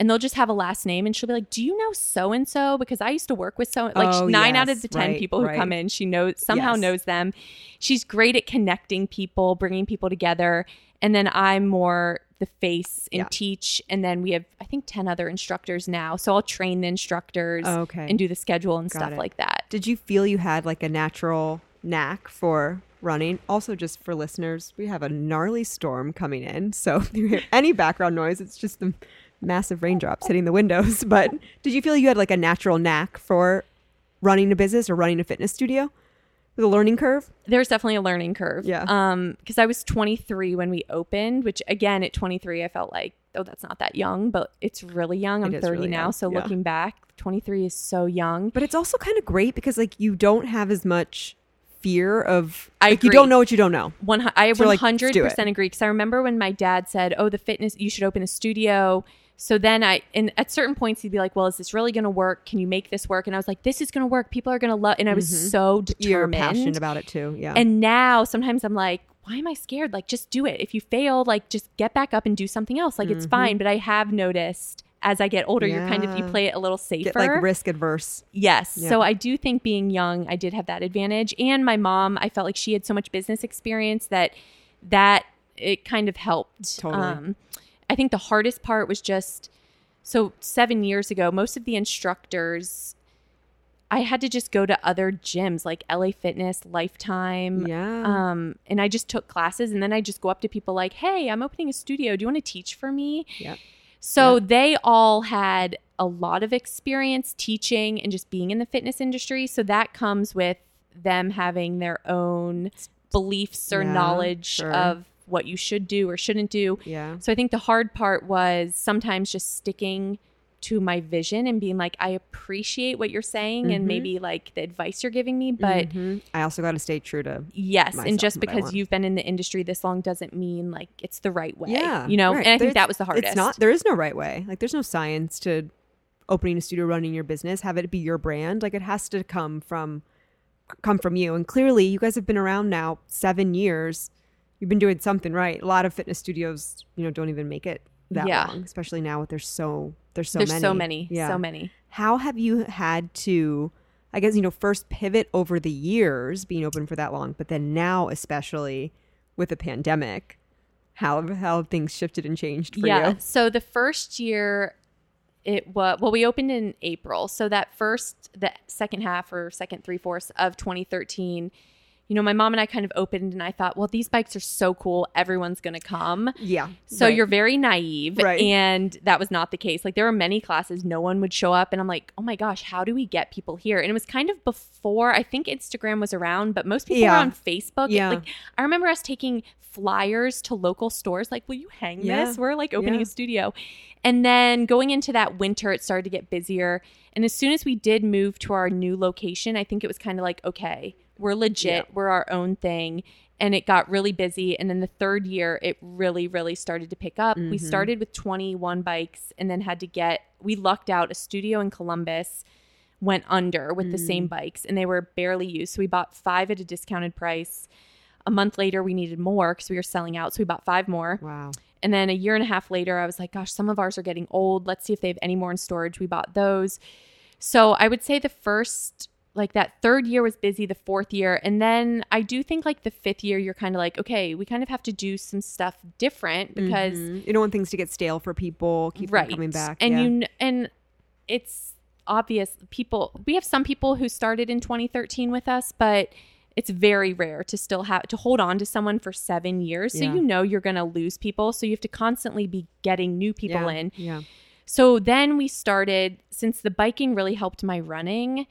C: and they'll just have a last name and she'll be like, Do you know so and so? Because I used to work with so like
A: Oh,
C: nine out
A: yes,
C: of the 10
A: right,
C: people who
A: right.
C: come in, she knows somehow
A: Yes.
C: knows them. She's great at connecting people, bringing people together. And then I'm more the face and
A: Yeah.
C: teach. And then we have, I think, 10 other instructors now. So I'll train the instructors
A: okay.
C: and do the schedule and
A: Got
C: stuff
A: it.
C: like that.
A: Did you feel you had like a natural knack for running? Also, just for listeners, we have a gnarly storm coming in. So if you hear any background noise, it's just the massive raindrops hitting the windows. But did you feel you had like a natural knack for running a business or running a fitness studio? The learning curve?
C: There's definitely a learning curve.
A: Yeah.
C: Um, because I was 23 when we opened, which again at 23 I felt like, oh, that's not that young, but it's really young. I'm 30
A: really
C: now,
A: young.
C: so
A: Yeah.
C: looking back, 23 is so young.
A: But it's also kind of great because like you don't have as much fear of
C: I
A: like you don't know what you don't know.
C: One, I
A: So,
C: 100
A: do it.
C: percent agree. Because I remember when my dad said, "Oh, the fitness, you should open a studio." So then I, and at certain points, he'd be like, "Well, is this really going to work? Can you make this work?" And I was like, "This is going to work. People are going to love." And I was
A: Mhm.
C: so
A: You're
C: determined.
A: passionate about it too. Yeah.
C: And now sometimes I'm like, why am I scared? Like, just do it. If you fail, like, just get back up and do something else. Like, it's
A: Mhm.
C: fine. But I have noticed as I get older, you're kind of, you play it a little safer.
A: Get like risk adverse.
C: Yes.
A: Yeah.
C: So I do think being young, I did have that advantage. And my mom, I felt like she had so much business experience that that it kind of helped.
A: Totally.
C: Um, I think the hardest part was just so seven years ago, most of the instructors, I had to just go to other gyms like LA Fitness, Lifetime.
A: Yeah.
C: Um, and I just took classes and then I just go up to people like, hey, I'm opening a studio. Do you want to teach for me?
A: Yep.
C: So they all had a lot of experience teaching and just being in the fitness industry. So that comes with them having their own beliefs or
A: Yeah,
C: knowledge
A: sure.
C: of what you should do or shouldn't do.
A: yeah.
C: So I think the hard part was sometimes just sticking to my vision and being like, I appreciate what you're saying
A: Mhm.
C: and maybe like the advice you're giving me, but
A: Mhm. I also got to stay true to
C: Yes, and just
A: and what I
C: because you've been in the industry this long doesn't mean like it's the right way.
A: Yeah,
C: you know.
A: right.
C: And I think that was the hardest.
A: It's not. There is no right way. Like, there's no science to opening a studio, running your business, have it be your brand. Like, it has to come from come from you. And clearly, you guys have been around now seven years. You've been doing something right. A lot of fitness studios, you know, don't even make it that
C: Yeah.
A: long. Especially now, with there's so there's so
C: There's
A: many.
C: so many,
A: Yeah.
C: so many.
A: How have you had to? I guess you know first pivot over the years being open for that long, but then now especially with the pandemic, how how have things shifted and changed for
C: yeah.
A: you? Yeah.
C: So the first year, it was well, we opened in April. So that first, the second half or second three fourths of 2013. You know, my mom and I kind of opened, and I thought, well, these bikes are so cool. Everyone's going to come.
A: Yeah.
C: So
A: right.
C: you're very naive.
A: Right.
C: And that was not the case. Like there were many classes, no one would show up. And I'm like, oh my gosh, how do we get people here? And it was kind of before I think Instagram was around, but most people
A: Yeah.
C: were on Facebook.
A: Yeah.
C: Like I remember us taking flyers to local stores, like, will you hang
A: Yeah.
C: this? We're like opening
A: Yeah.
C: a studio. And then going into that winter, it started to get busier. And as soon as we did move to our new location, I think it was kind of like, okay, we're legit,
A: Yeah.
C: we're our own thing and it got really busy and then the third year it really really started to pick up we
A: Mhm.
C: started with 21 bikes and then had to get we lucked out a studio in columbus went under with the
A: Mm.
C: same bikes and they were barely used so we bought five at a discounted price a month later we needed more because we were selling out so we bought five more
A: Wow.
C: and then a year and a half later, I was like, gosh, some of ours are getting old. Let's see if they have any more in storage. We bought those. So I would say the first, like that third year was busy, the fourth year. And then I do think like the fifth year, you're kind of like, okay, we kind of have to do some stuff different because
A: Mhm. you don't want things to get stale for people. Keep
C: right
A: coming back.
C: and
A: yeah.
C: you and it's obvious people we have some people who started in 2013 with us but it's very rare to still have to hold on to someone for seven years so you know you're going to lose people so you have to constantly be getting new people
A: yeah.
C: in
A: Yeah.
C: so then we started since the biking really helped my running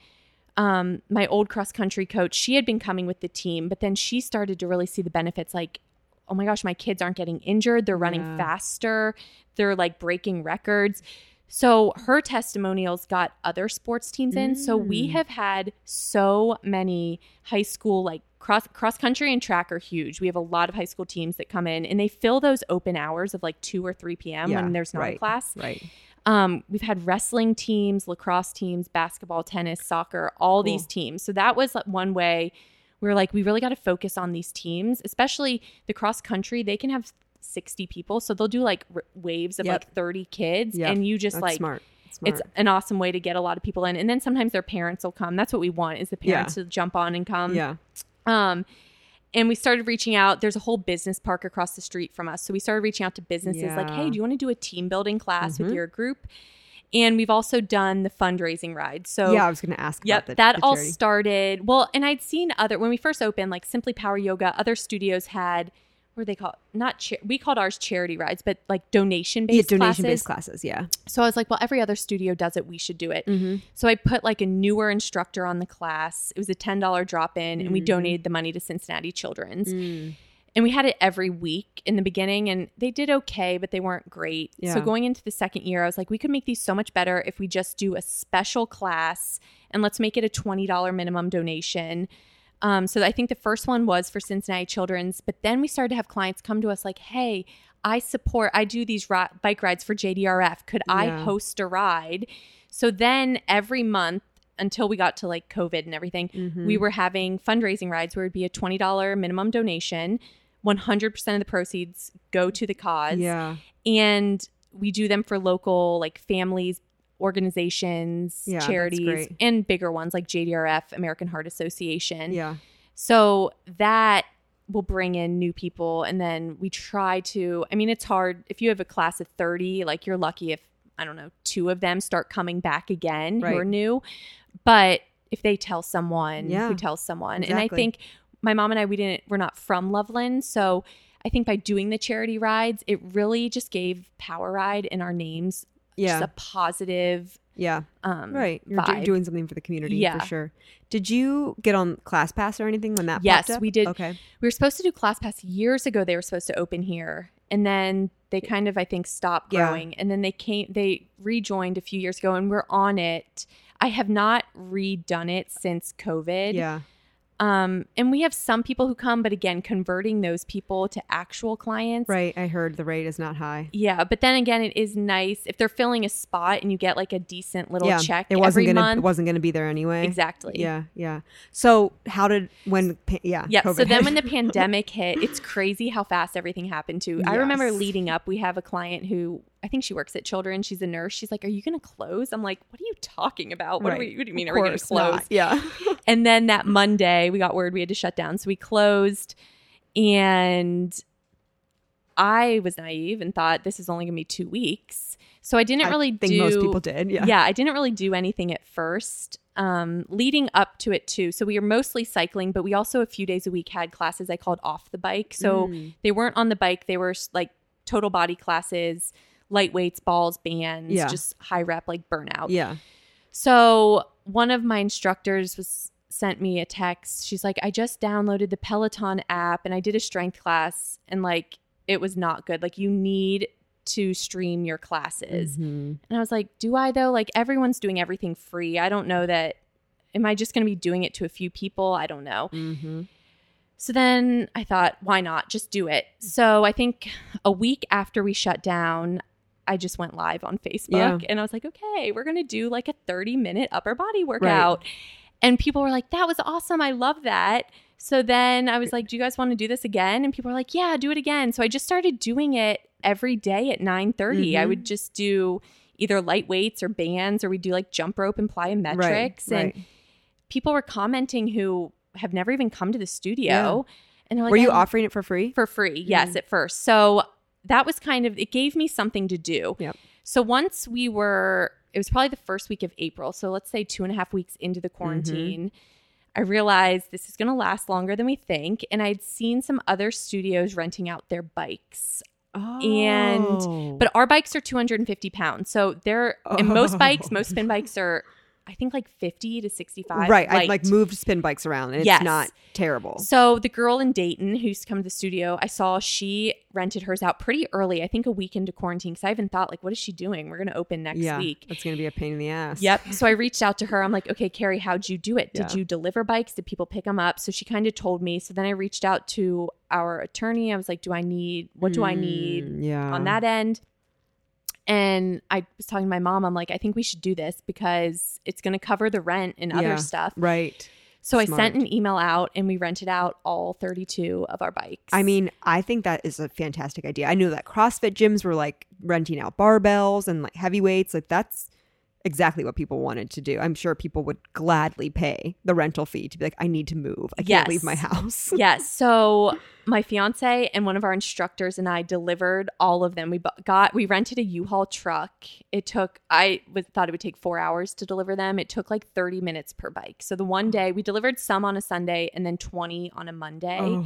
C: um, my old cross country coach, she had been coming with the team, but then she started to really see the benefits like, oh my gosh, my kids aren't getting injured. They're running
A: Yeah.
C: faster. They're like breaking records. So her testimonials got other sports teams in. So we
A: Mm.
C: have had so many high school like cross cross country and track are huge. We have a lot of high school teams that come in and they fill those open hours of like 2 or 3 p.m.
A: Yeah,
C: when there's not a
A: right.
C: class.
A: Right.
C: Um, we've had wrestling teams, lacrosse teams, basketball, tennis, soccer, all
A: Cool.
C: these teams. So that was one way we were like, we really got to focus on these teams, especially the cross country. They can have 60 people. So they'll do like r- waves of
A: Yep.
C: like 30 kids.
A: Yep.
C: And you just
A: That's
C: like,
A: smart. Smart.
C: it's an awesome way to get a lot of people in. And then sometimes their parents will come. That's what we want is the
A: Yeah.
C: parents to jump on and come.
A: yeah.
C: Um, and we started reaching out. There's a whole business park across the street from us. So we started reaching out to businesses like, hey, do you want to do a team building class
A: Mhm.
C: with your group? And we've also done the fundraising ride. So
A: yeah, I was going to ask
C: Yep,
A: the,
C: that
A: the
C: all started. Well, and I'd seen other when we first opened, like Simply Power Yoga. Other studios had they call not cha- we called ours charity rides, but like donation
A: yeah,
C: based
A: donation
C: classes.
A: based classes. Yeah.
C: So I was like, well, every other studio does it. We should do it.
A: Mm-hmm.
C: So I put like a newer instructor on the class. It was a ten dollar drop in, and we
A: Mhm.
C: donated the money to Cincinnati Children's.
A: Mm.
C: And we had it every week in the beginning, and they did okay, but they weren't great.
A: Yeah.
C: So going into the second year, I was like, we could make these so much better if we just do a special class and let's make it a twenty dollar minimum donation. Um, so I think the first one was for Cincinnati Children's, but then we started to have clients come to us like, "Hey, I support. I do these ri- bike rides for JDRF. Could I
A: Yeah.
C: host a ride?" So then every month until we got to like COVID and everything,
A: Mhm.
C: we were having fundraising rides where it'd be a twenty dollar minimum donation. One hundred percent of the proceeds go to the cause,
A: Yeah.
C: and we do them for local like families, organizations,
A: Yeah,
C: charities, and bigger ones like JDRF, American Heart Association.
A: Yeah.
C: So that will bring in new people. And then we try to, I mean, it's hard. If you have a class of 30, like you're lucky if, I don't know, two of them start coming back again who are new. But if they tell someone
A: Yeah,
C: who tells someone, and I think my mom and I, we didn't, we're not from Loveland. So I think by doing the charity rides, it really just gave Power Ride and our names
A: Yeah.
C: just a positive
A: yeah.
C: um,
A: Right. You're do- doing something for the community
C: Yeah.
A: for sure. Did you get on ClassPass or anything when that
C: Yes, we did.
A: Okay.
C: we were supposed to do ClassPass years ago. They were supposed to open here, and then they kind of, I think, stopped
A: Yeah.
C: growing. And then they came, they rejoined a few years ago, and we're on it. I have not redone it since COVID.
A: Yeah.
C: Um, and we have some people who come, but again, converting those people to actual clients.
A: Right. I heard the rate is not high.
C: Yeah, but then again, it is nice if they're filling a spot and you get like a decent little
A: yeah.
C: check
A: it wasn't
C: every
A: gonna
C: month.
A: it wasn't gonna be there anyway.
C: exactly.
A: Yeah. Yeah. So how did when yeah
C: Yeah. so
A: COVID
C: then
A: hit.
C: when the pandemic hit, it's crazy how fast everything happened too. I remember leading up, we have a client who I think she works at Children. She's a nurse. She's like, "Are you going to close?" I'm like, "What are you talking about? What, are
A: Right.
C: we, what do you mean?
A: Of
C: Are we going to close?"
A: not. Yeah.
C: And then that Monday, we got word we had to shut down, so we closed. And I was naive and thought this is only going to be two weeks, so I didn't really
A: think
C: do.
A: most people did. Yeah.
C: Yeah, I didn't really do anything at first. Um, leading up to it too. So we were mostly cycling, but we also a few days a week had classes I called off the bike. So
A: Mm.
C: they weren't on the bike; they were like total body classes, light weights, balls, bands,
A: Yeah.
C: just high rep, like burnout.
A: Yeah.
C: So one of my instructors was sent me a text. She's like, I just downloaded the Peloton app and I did a strength class and like it was not good. Like you need to stream your classes.
A: Mhm.
C: And I was like, do I though? Like everyone's doing everything free. I don't know that am I just going to be doing it to a few people? I don't know.
A: Mhm.
C: So then I thought, why not? Just do it. So I think a week after we shut down, I just went live on Facebook
A: Yeah.
C: and I was like, okay, we're going to do like a 30 minute upper body workout. And people were like, that was awesome. I love that. So then I was like, do you guys want to do this again? And people were like, yeah, do it again. So I just started doing it every day at 9:30. I
A: Mhm.
C: would just do either light weights or bands or we do like jump rope and plyometrics
A: Right.
C: and
A: right.
C: people were commenting who have never even come to the studio and they're like
A: Were you offering it for free?
C: for free yes
A: Mhm.
C: at first so that was kind of it gave me something to do
A: Yep.
C: so once we were it was probably the first week of april so let's say two and a half weeks into the quarantine mm-hmm. i realized this is going to last longer than we think and i'd seen some other studios renting out their bikes
A: Oh.
C: but our bikes are 250 pounds so they're and most bikes
A: Oh.
C: most spin bikes are I think like 50 to 65.
A: right. I've like moved spin bikes around and it's
C: Yes.
A: not terrible.
C: So the girl in Dayton who's come to the studio, I saw she rented hers out pretty early. I think a week into quarantine because I even thought like, what is she doing? We're gonna open next
A: yeah,
C: week.
A: that's gonna be a pain in the ass.
C: Yep. So I reached out to her. I'm like, okay, Carrie, how'd you do it? Did
A: Yeah.
C: you deliver bikes? Did people pick them up? So she kind of told me. So then I reached out to our attorney. I was like, do I need, what do I need
A: Mm, Yeah.
C: on that end? And I was talking to my mom. I'm like, I think we should do this because it's going to cover the rent and other
A: Yeah.
C: stuff.
A: Right.
C: So I sent an email out and we rented out all 32 of our bikes.
A: I mean, I think that is a fantastic idea. I knew that CrossFit gyms were like renting out barbells and like heavyweights. Like that's exactly what people wanted to do. I'm sure people would gladly pay the rental fee to be like, I need to move. I can't
C: Yes.
A: leave my house.
C: yes. So my fiance and one of our instructors and I delivered all of them. We got we rented a U-Haul truck. It took I was, thought it would take 4 hours to deliver them. It took like 30 minutes per bike. So the one day we delivered some on a Sunday and then 20 on a Monday
A: Oh.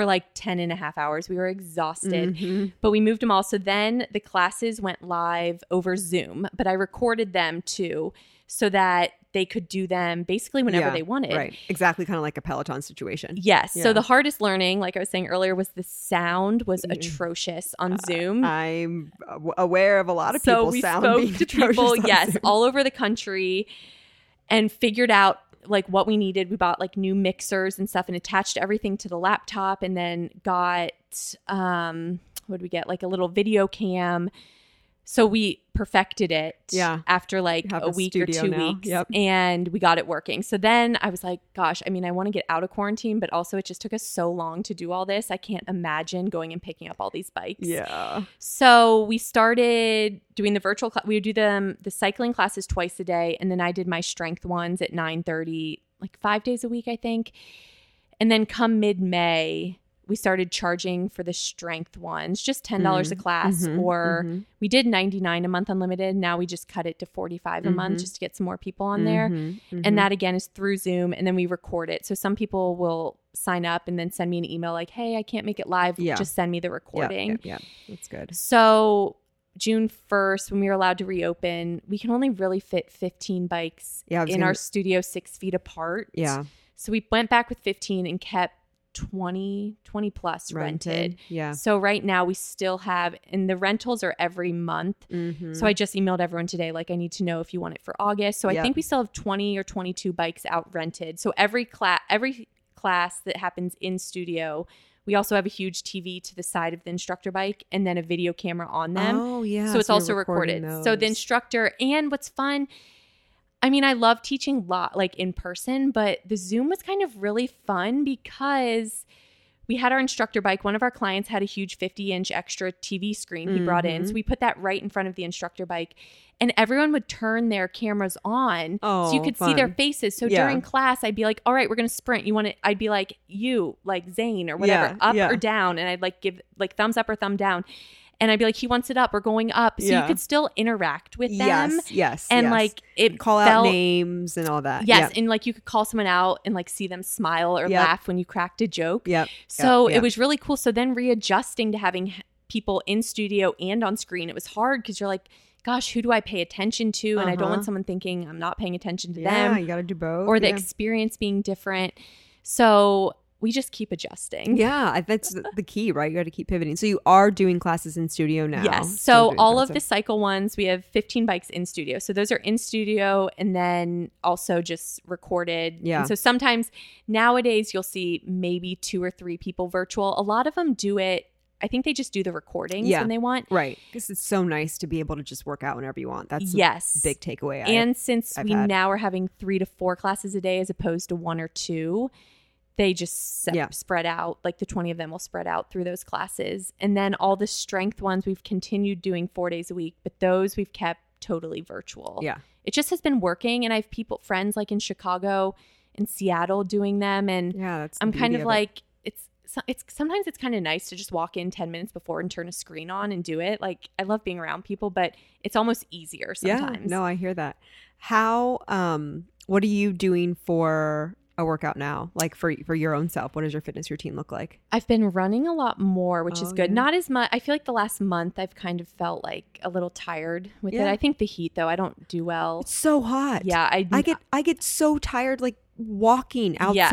C: For like 10 and a half hours. We were exhausted.
A: Mhm.
C: But we moved them all. So then the classes went live over Zoom, but I recorded them too so that they could do them basically whenever
A: Yeah,
C: they wanted.
A: Right. Exactly. Kind of like a Peloton situation.
C: Yes.
A: Yeah.
C: So the hardest learning, like I was saying earlier, was the sound was
A: Mhm.
C: atrocious on Zoom.
A: I'm aware of a lot of
C: so
A: people
C: we
A: sound
C: spoke to
A: atrocious
C: people, yes,
A: Zoom.
C: all over the country, and figured out like what we needed. We bought like new mixers and stuff, and attached everything to the laptop, and then got um, what did we get? Like a little video cam. So we perfected it
A: Yeah.
C: after like a
A: a
C: week or two
A: now.
C: weeks.
A: Yep.
C: And we got it working. So then I was like, gosh, I mean, I want to get out of quarantine, but also it just took us so long to do all this. I can't imagine going and picking up all these bikes.
A: Yeah.
C: So we started doing the virtual. Cl- we would do them the cycling classes twice a day, and then I did my strength ones at nine thirty, like five days a week, I think. And then come mid May, we started charging for the strength ones, just ten dollars a class,
A: Mhm,
C: or
A: mhm,
C: we did ninety nine a month unlimited. Now we just cut it to forty five a month
A: Mhm.
C: just to get some more people on there.
A: mhm, mhm.
C: And that again is through Zoom, and then we record it. So some people will sign up and then send me an email like, "Hey, I can't make it live.
A: Yeah.
C: Just send me the recording."
A: Yeah, yeah, that's good.
C: So June 1st, when we were allowed to reopen, we can only really fit 15 bikes
A: Yeah,
C: in
A: gonna-
C: our studio six feet apart.
A: Yeah.
C: So we went back with 15 and kept 20, 20 plus rented.
A: Yeah.
C: So right now we still have, and the rentals are every month.
A: Mhm.
C: So I just emailed everyone today, like, I need to know if you want it for August. So I think we still have 20 or 22 bikes out rented. So every class, every class that happens in studio, we also have a huge TV to the side of the instructor bike and then a video camera on them.
A: Oh yeah.
C: so it's
A: you're
C: also recorded. So the instructor, and what's fun, I mean, I love teaching a lot like in person, but the Zoom was kind of really fun because we had our instructor bike. One of our clients had a huge 50 inch extra TV screen he brought in. So we put that right in front of the instructor bike. And everyone would turn their cameras on so you
A: Oh,
C: could see their faces. So
A: Yeah.
C: during class, I'd be like, all right, we're going to sprint. You want to, I'd be like, you, like Zane or whatever,
A: Yeah,
C: up
A: yeah.
C: or down. And I'd like give like thumbs up or thumb down. And I'd be like, he wants it up We're going up. So
A: Yeah.
C: you could still interact with them.
A: Yes. Yes.
C: And
A: yes.
C: like it
A: call out names and all that.
C: Yes. And like you could call someone out and like see them smile or
A: Yep.
C: laugh when you cracked a joke.
A: Yep.
C: So
A: yep.
C: it was really cool. So then readjusting to having people in studio and on screen, it was hard because you're like, gosh, who do I pay attention to? And I don't
A: Uh-huh.
C: want someone thinking I'm not paying attention to
A: Yeah,
C: them Yeah,
A: you got to do both.
C: or the
A: yeah.
C: experience being different. So we just keep adjusting.
A: yeah, that's the key, right? You got to keep pivoting. So you are doing classes in studio now.
C: Yes. So all of the cycle ones, we have 15 bikes in studio. So those are in studio and then also just recorded.
A: Yeah.
C: And so sometimes nowadays you'll see maybe two or three people virtual. A lot of them do it. I think they just do the recordings
A: Yeah.
C: when they want.
A: right because it's so nice to be able to just work out whenever you want. That's
C: yes.
A: a big takeaway.
C: And since
A: I've
C: we
A: had.
C: now are having three to four classes a day as opposed to one or two, they just se-
A: Yeah.
C: spread out. Like the 20 of them will spread out through those classes. And then all the strength ones we've continued doing four days a week, but those we've kept totally virtual.
A: yeah,
C: It just has been working. And I have people, friends like in Chicago and Seattle doing them. And
A: yeah, that's.
C: I'm kind of
A: it.
C: like, it's, it's sometimes it's kind of nice to just walk in 10 minutes before and turn a screen on and do it. Like I love being around people, but it's almost easier sometimes.
A: Yeah, no, I hear that. How? Um, what are you doing for a workout now? Like for for your own self, what does your fitness routine look like?
C: I've been running a lot more, which is
A: Oh,
C: good.
A: yeah.
C: Not as much. I feel like the last month I've kind of felt like a little tired with it. I think the heat though, I don't do well.
A: It's so hot.
C: Yeah, I
A: I get I get so tired like walking
C: Yes.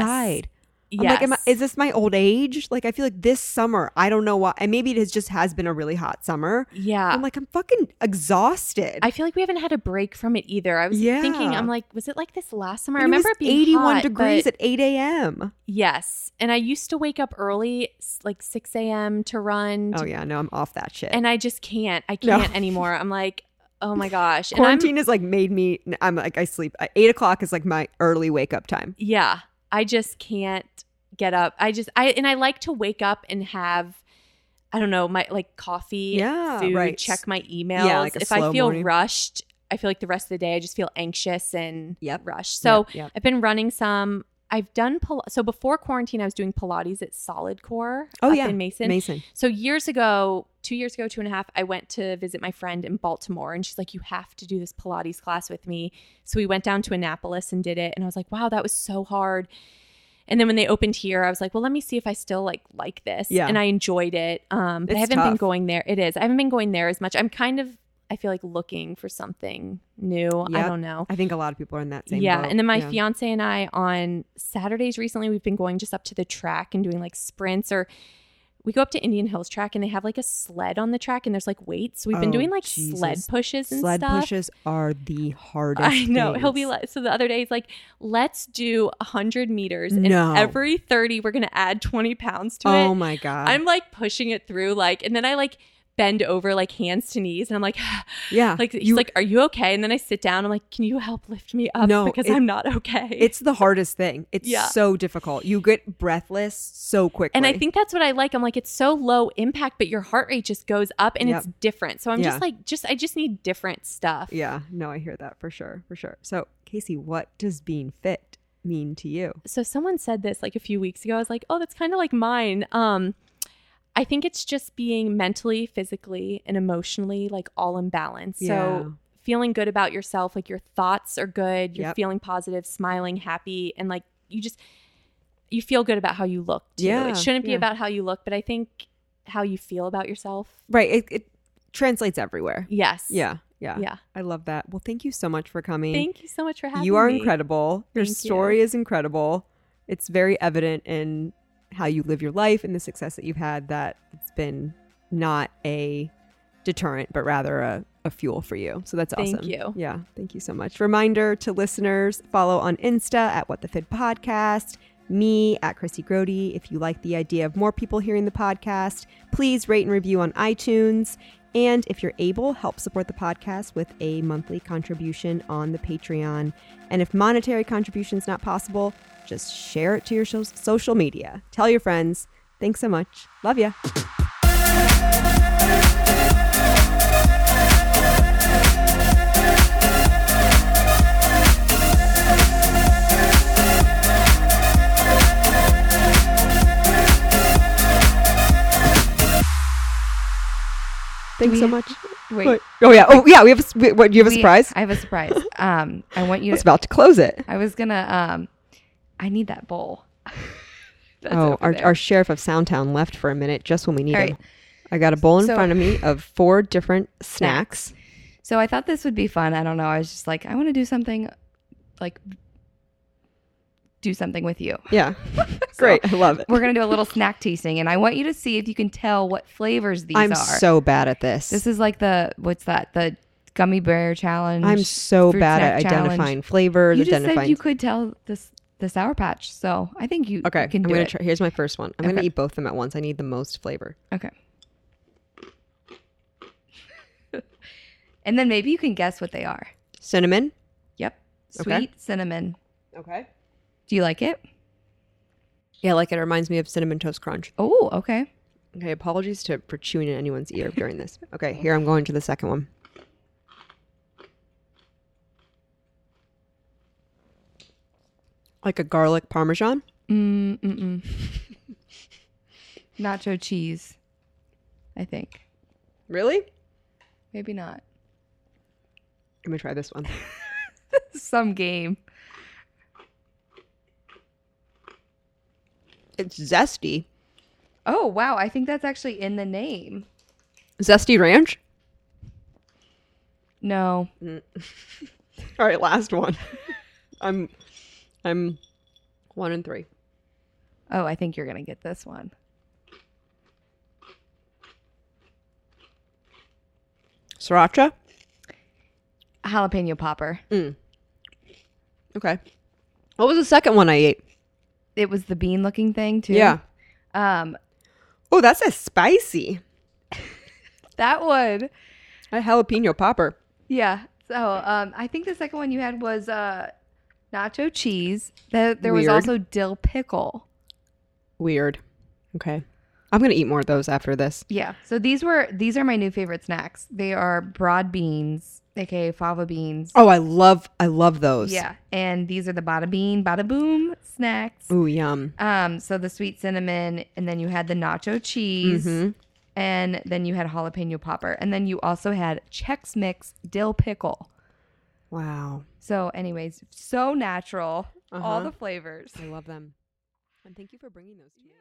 A: Outside. I'm like, am I, is this my old age? Like, I feel like this summer, I don't know why. And maybe it has just has been a really hot summer.
C: yeah.
A: I'm like, I'm fucking exhausted.
C: I feel like we haven't had a break from it either. I was
A: Yeah.
C: thinking, I'm like, was it like this last summer? I
A: And it
C: remember it being
A: 81
C: hot,
A: degrees at 8 a.m.
C: yes, and I used to wake up early, like 6 a.m. to run,
A: Oh yeah, no, I'm off that shit.
C: and I just can't. I can't anymore. I'm like, oh my gosh, and I'm
A: Quarantine has like made me. I'm like I sleep. Eight o'clock is like my early wake up time.
C: yeah, I just can't get up. I just I and I like to wake up and have I don't know, my like coffee,
A: Yeah,
C: food,
A: right.
C: check my emails.
A: Yeah, like a
C: if I feel
A: morning.
C: rushed, I feel like the rest of the day I just feel anxious and
A: Yep.
C: rushed. So
A: Yep, yep.
C: I've been running some. I've done Pil- so before quarantine. I was doing Pilates at Solid Core
A: Oh,
C: up
A: yeah.
C: in Mason.
A: Mason.
C: So years ago, two years ago, two and a half, I went to visit my friend in Baltimore, and she's like, "You have to do this Pilates class with me." So we went down to Annapolis and did it, and I was like, "Wow, that was so hard." And then when they opened here, I was like, "Well, let me see if I still like like this."
A: Yeah.
C: and I enjoyed it. Um, but I haven't been going there. It is. I haven't been going there as much. I'm kind of. I feel like looking for something new. I don't know.
A: I think a lot of people are in that same.
C: Yeah,
A: boat.
C: and then my
A: Yeah.
C: fiance and I on Saturdays recently we've been going just up to the track and doing like sprints or we go up to Indian Hills track and they have like a sled on the track and there's like weights. So we've been
A: Oh,
C: doing like
A: Jesus.
C: sled pushes and
A: sled
C: stuff.
A: pushes are the hardest.
C: I know. He'll be like, so the other day he's like, let's do 100 meters. And
A: No.
C: every 30, we're going to add 20 pounds to
A: Oh
C: it.
A: Oh my god.
C: I'm like pushing it through, like, and then I like bend over, like hands to knees. And I'm like,
A: yeah.
C: like, he's
A: you,
C: like, are you okay? And then I sit down. I'm like, can you help lift me up?
A: No,
C: because
A: it-
C: I'm not okay.
A: It's the hardest thing. It's
C: Yeah.
A: so difficult. You get breathless so quickly.
C: And I think that's what I like. I'm like, it's so low impact, but your heart rate just goes up and
A: Yep.
C: it's different. So I'm
A: Yeah.
C: just like, just I just need different stuff.
A: Yeah. No, I hear that for sure. For sure. So, Casey, what does being fit mean to you?
C: So someone said this like a few weeks ago. I was like, oh, that's kind of like mine. Um, I think it's just being mentally, physically, and emotionally like all in balance.
A: Yeah.
C: So feeling good about yourself, like your thoughts are good, you're
A: Yep.
C: feeling positive, smiling, happy, and like you just you feel good about how you look too.
A: Yeah,
C: It shouldn't be
A: yeah.
C: about how you look, but I think how you feel about yourself.
A: Right. It, it translates everywhere.
C: Yes.
A: Yeah. Yeah.
C: Yeah.
A: I love that. Well, thank you so much for coming.
C: Thank you so much for having me.
A: you are incredible. Your
C: Thank
A: story is incredible. It's very evident in how you live your life and the success that you've had that it's been not a deterrent, but rather a, a fuel for you. So that's awesome.
C: Thank you.
A: Yeah. Thank you so much. Reminder to listeners follow on Insta at What the Fit Podcast, me at Chrissy Grody. If you like the idea of more people hearing the podcast, please rate and review on iTunes. And if you're able, help support the podcast with a monthly contribution on the Patreon. And if monetary contribution is not possible, just share it to your social media. Tell your friends. Thanks so much. Love ya. Thanks
B: we-
A: so much.
B: Wait.
A: What? Oh yeah. Oh yeah. We have. A, what? Do you have a
B: we-
A: surprise?
B: I have a surprise. Um, I want
A: I
B: you
A: was
B: to.
A: about to close it.
B: I was gonna. Um, I need that bowl.
A: Oh, our,
B: there.
A: our sheriff of Soundtown left for a minute just when we need
B: All
A: him.
B: right.
A: I got a bowl in
B: So-
A: front of me of four different snacks.
B: So I thought this would be fun. I don't know. I was just like, I want to do something, like, do something with you.
A: Yeah. Great. I love it.
B: We're gonna do a little snack tasting, and I want you to see if you can tell what flavors these are.
A: I'm so bad at this.
B: this is like the what's that? The gummy bear challenge.
A: I'm so bad at
B: challenge.
A: identifying flavors,
B: You just
A: identifying.
B: said you could tell this the sour patch, so I think you
A: okay,
B: you can
A: I'm
B: do
A: gonna
B: it.
A: try. Here's my first one. I'm gonna
B: Okay.
A: eat both of them at once. I need the most flavor.
B: Okay. and then maybe you can guess what they are.
A: Cinnamon.
B: Yep. Sweet
A: Okay.
B: cinnamon.
A: Okay.
B: Do you like it?
A: Yeah, like it reminds me of cinnamon toast crunch.
B: Oh, okay.
A: Okay, apologies to for chewing in anyone's ear during this. Okay, here I'm going to the second one. Like a garlic parmesan.
B: Mm mm. Nacho cheese. I think.
A: Really?
B: Maybe not.
A: Let me try this one.
B: Some game.
A: It's zesty.
B: Oh wow, I think that's actually in the name.
A: Zesty ranch.
B: No.
A: All right, last one. I'm I'm one and three.
B: Oh, I think you're gonna get this one.
A: Sriracha.
B: Jalapeno popper.
A: Okay. What was the second one I ate?
B: It was the bean looking thing too.
A: Yeah.
B: Um,
A: Oh, that's a spicy.
B: that one.
A: A jalapeno popper.
B: Yeah. So um, I think the second one you had was uh, nacho cheese. There, there was
A: Weird.
B: also dill pickle.
A: Weird. Okay. I'm gonna eat more of those after this.
B: Yeah. So these were these are my new favorite snacks. They are broad beans, aka fava beans.
A: Oh, I love I love those.
B: Yeah. And these are the bada bean, bada boom snacks.
A: Ooh, yum.
B: Um, so the sweet cinnamon, and then you had the nacho cheese,
A: Mhm.
B: and then you had jalapeno popper, and then you also had Chex Mix dill pickle.
A: Wow.
B: So, anyways, so natural, all
A: Uh-huh.
B: the flavors.
A: I love them. And thank you for bringing those to me.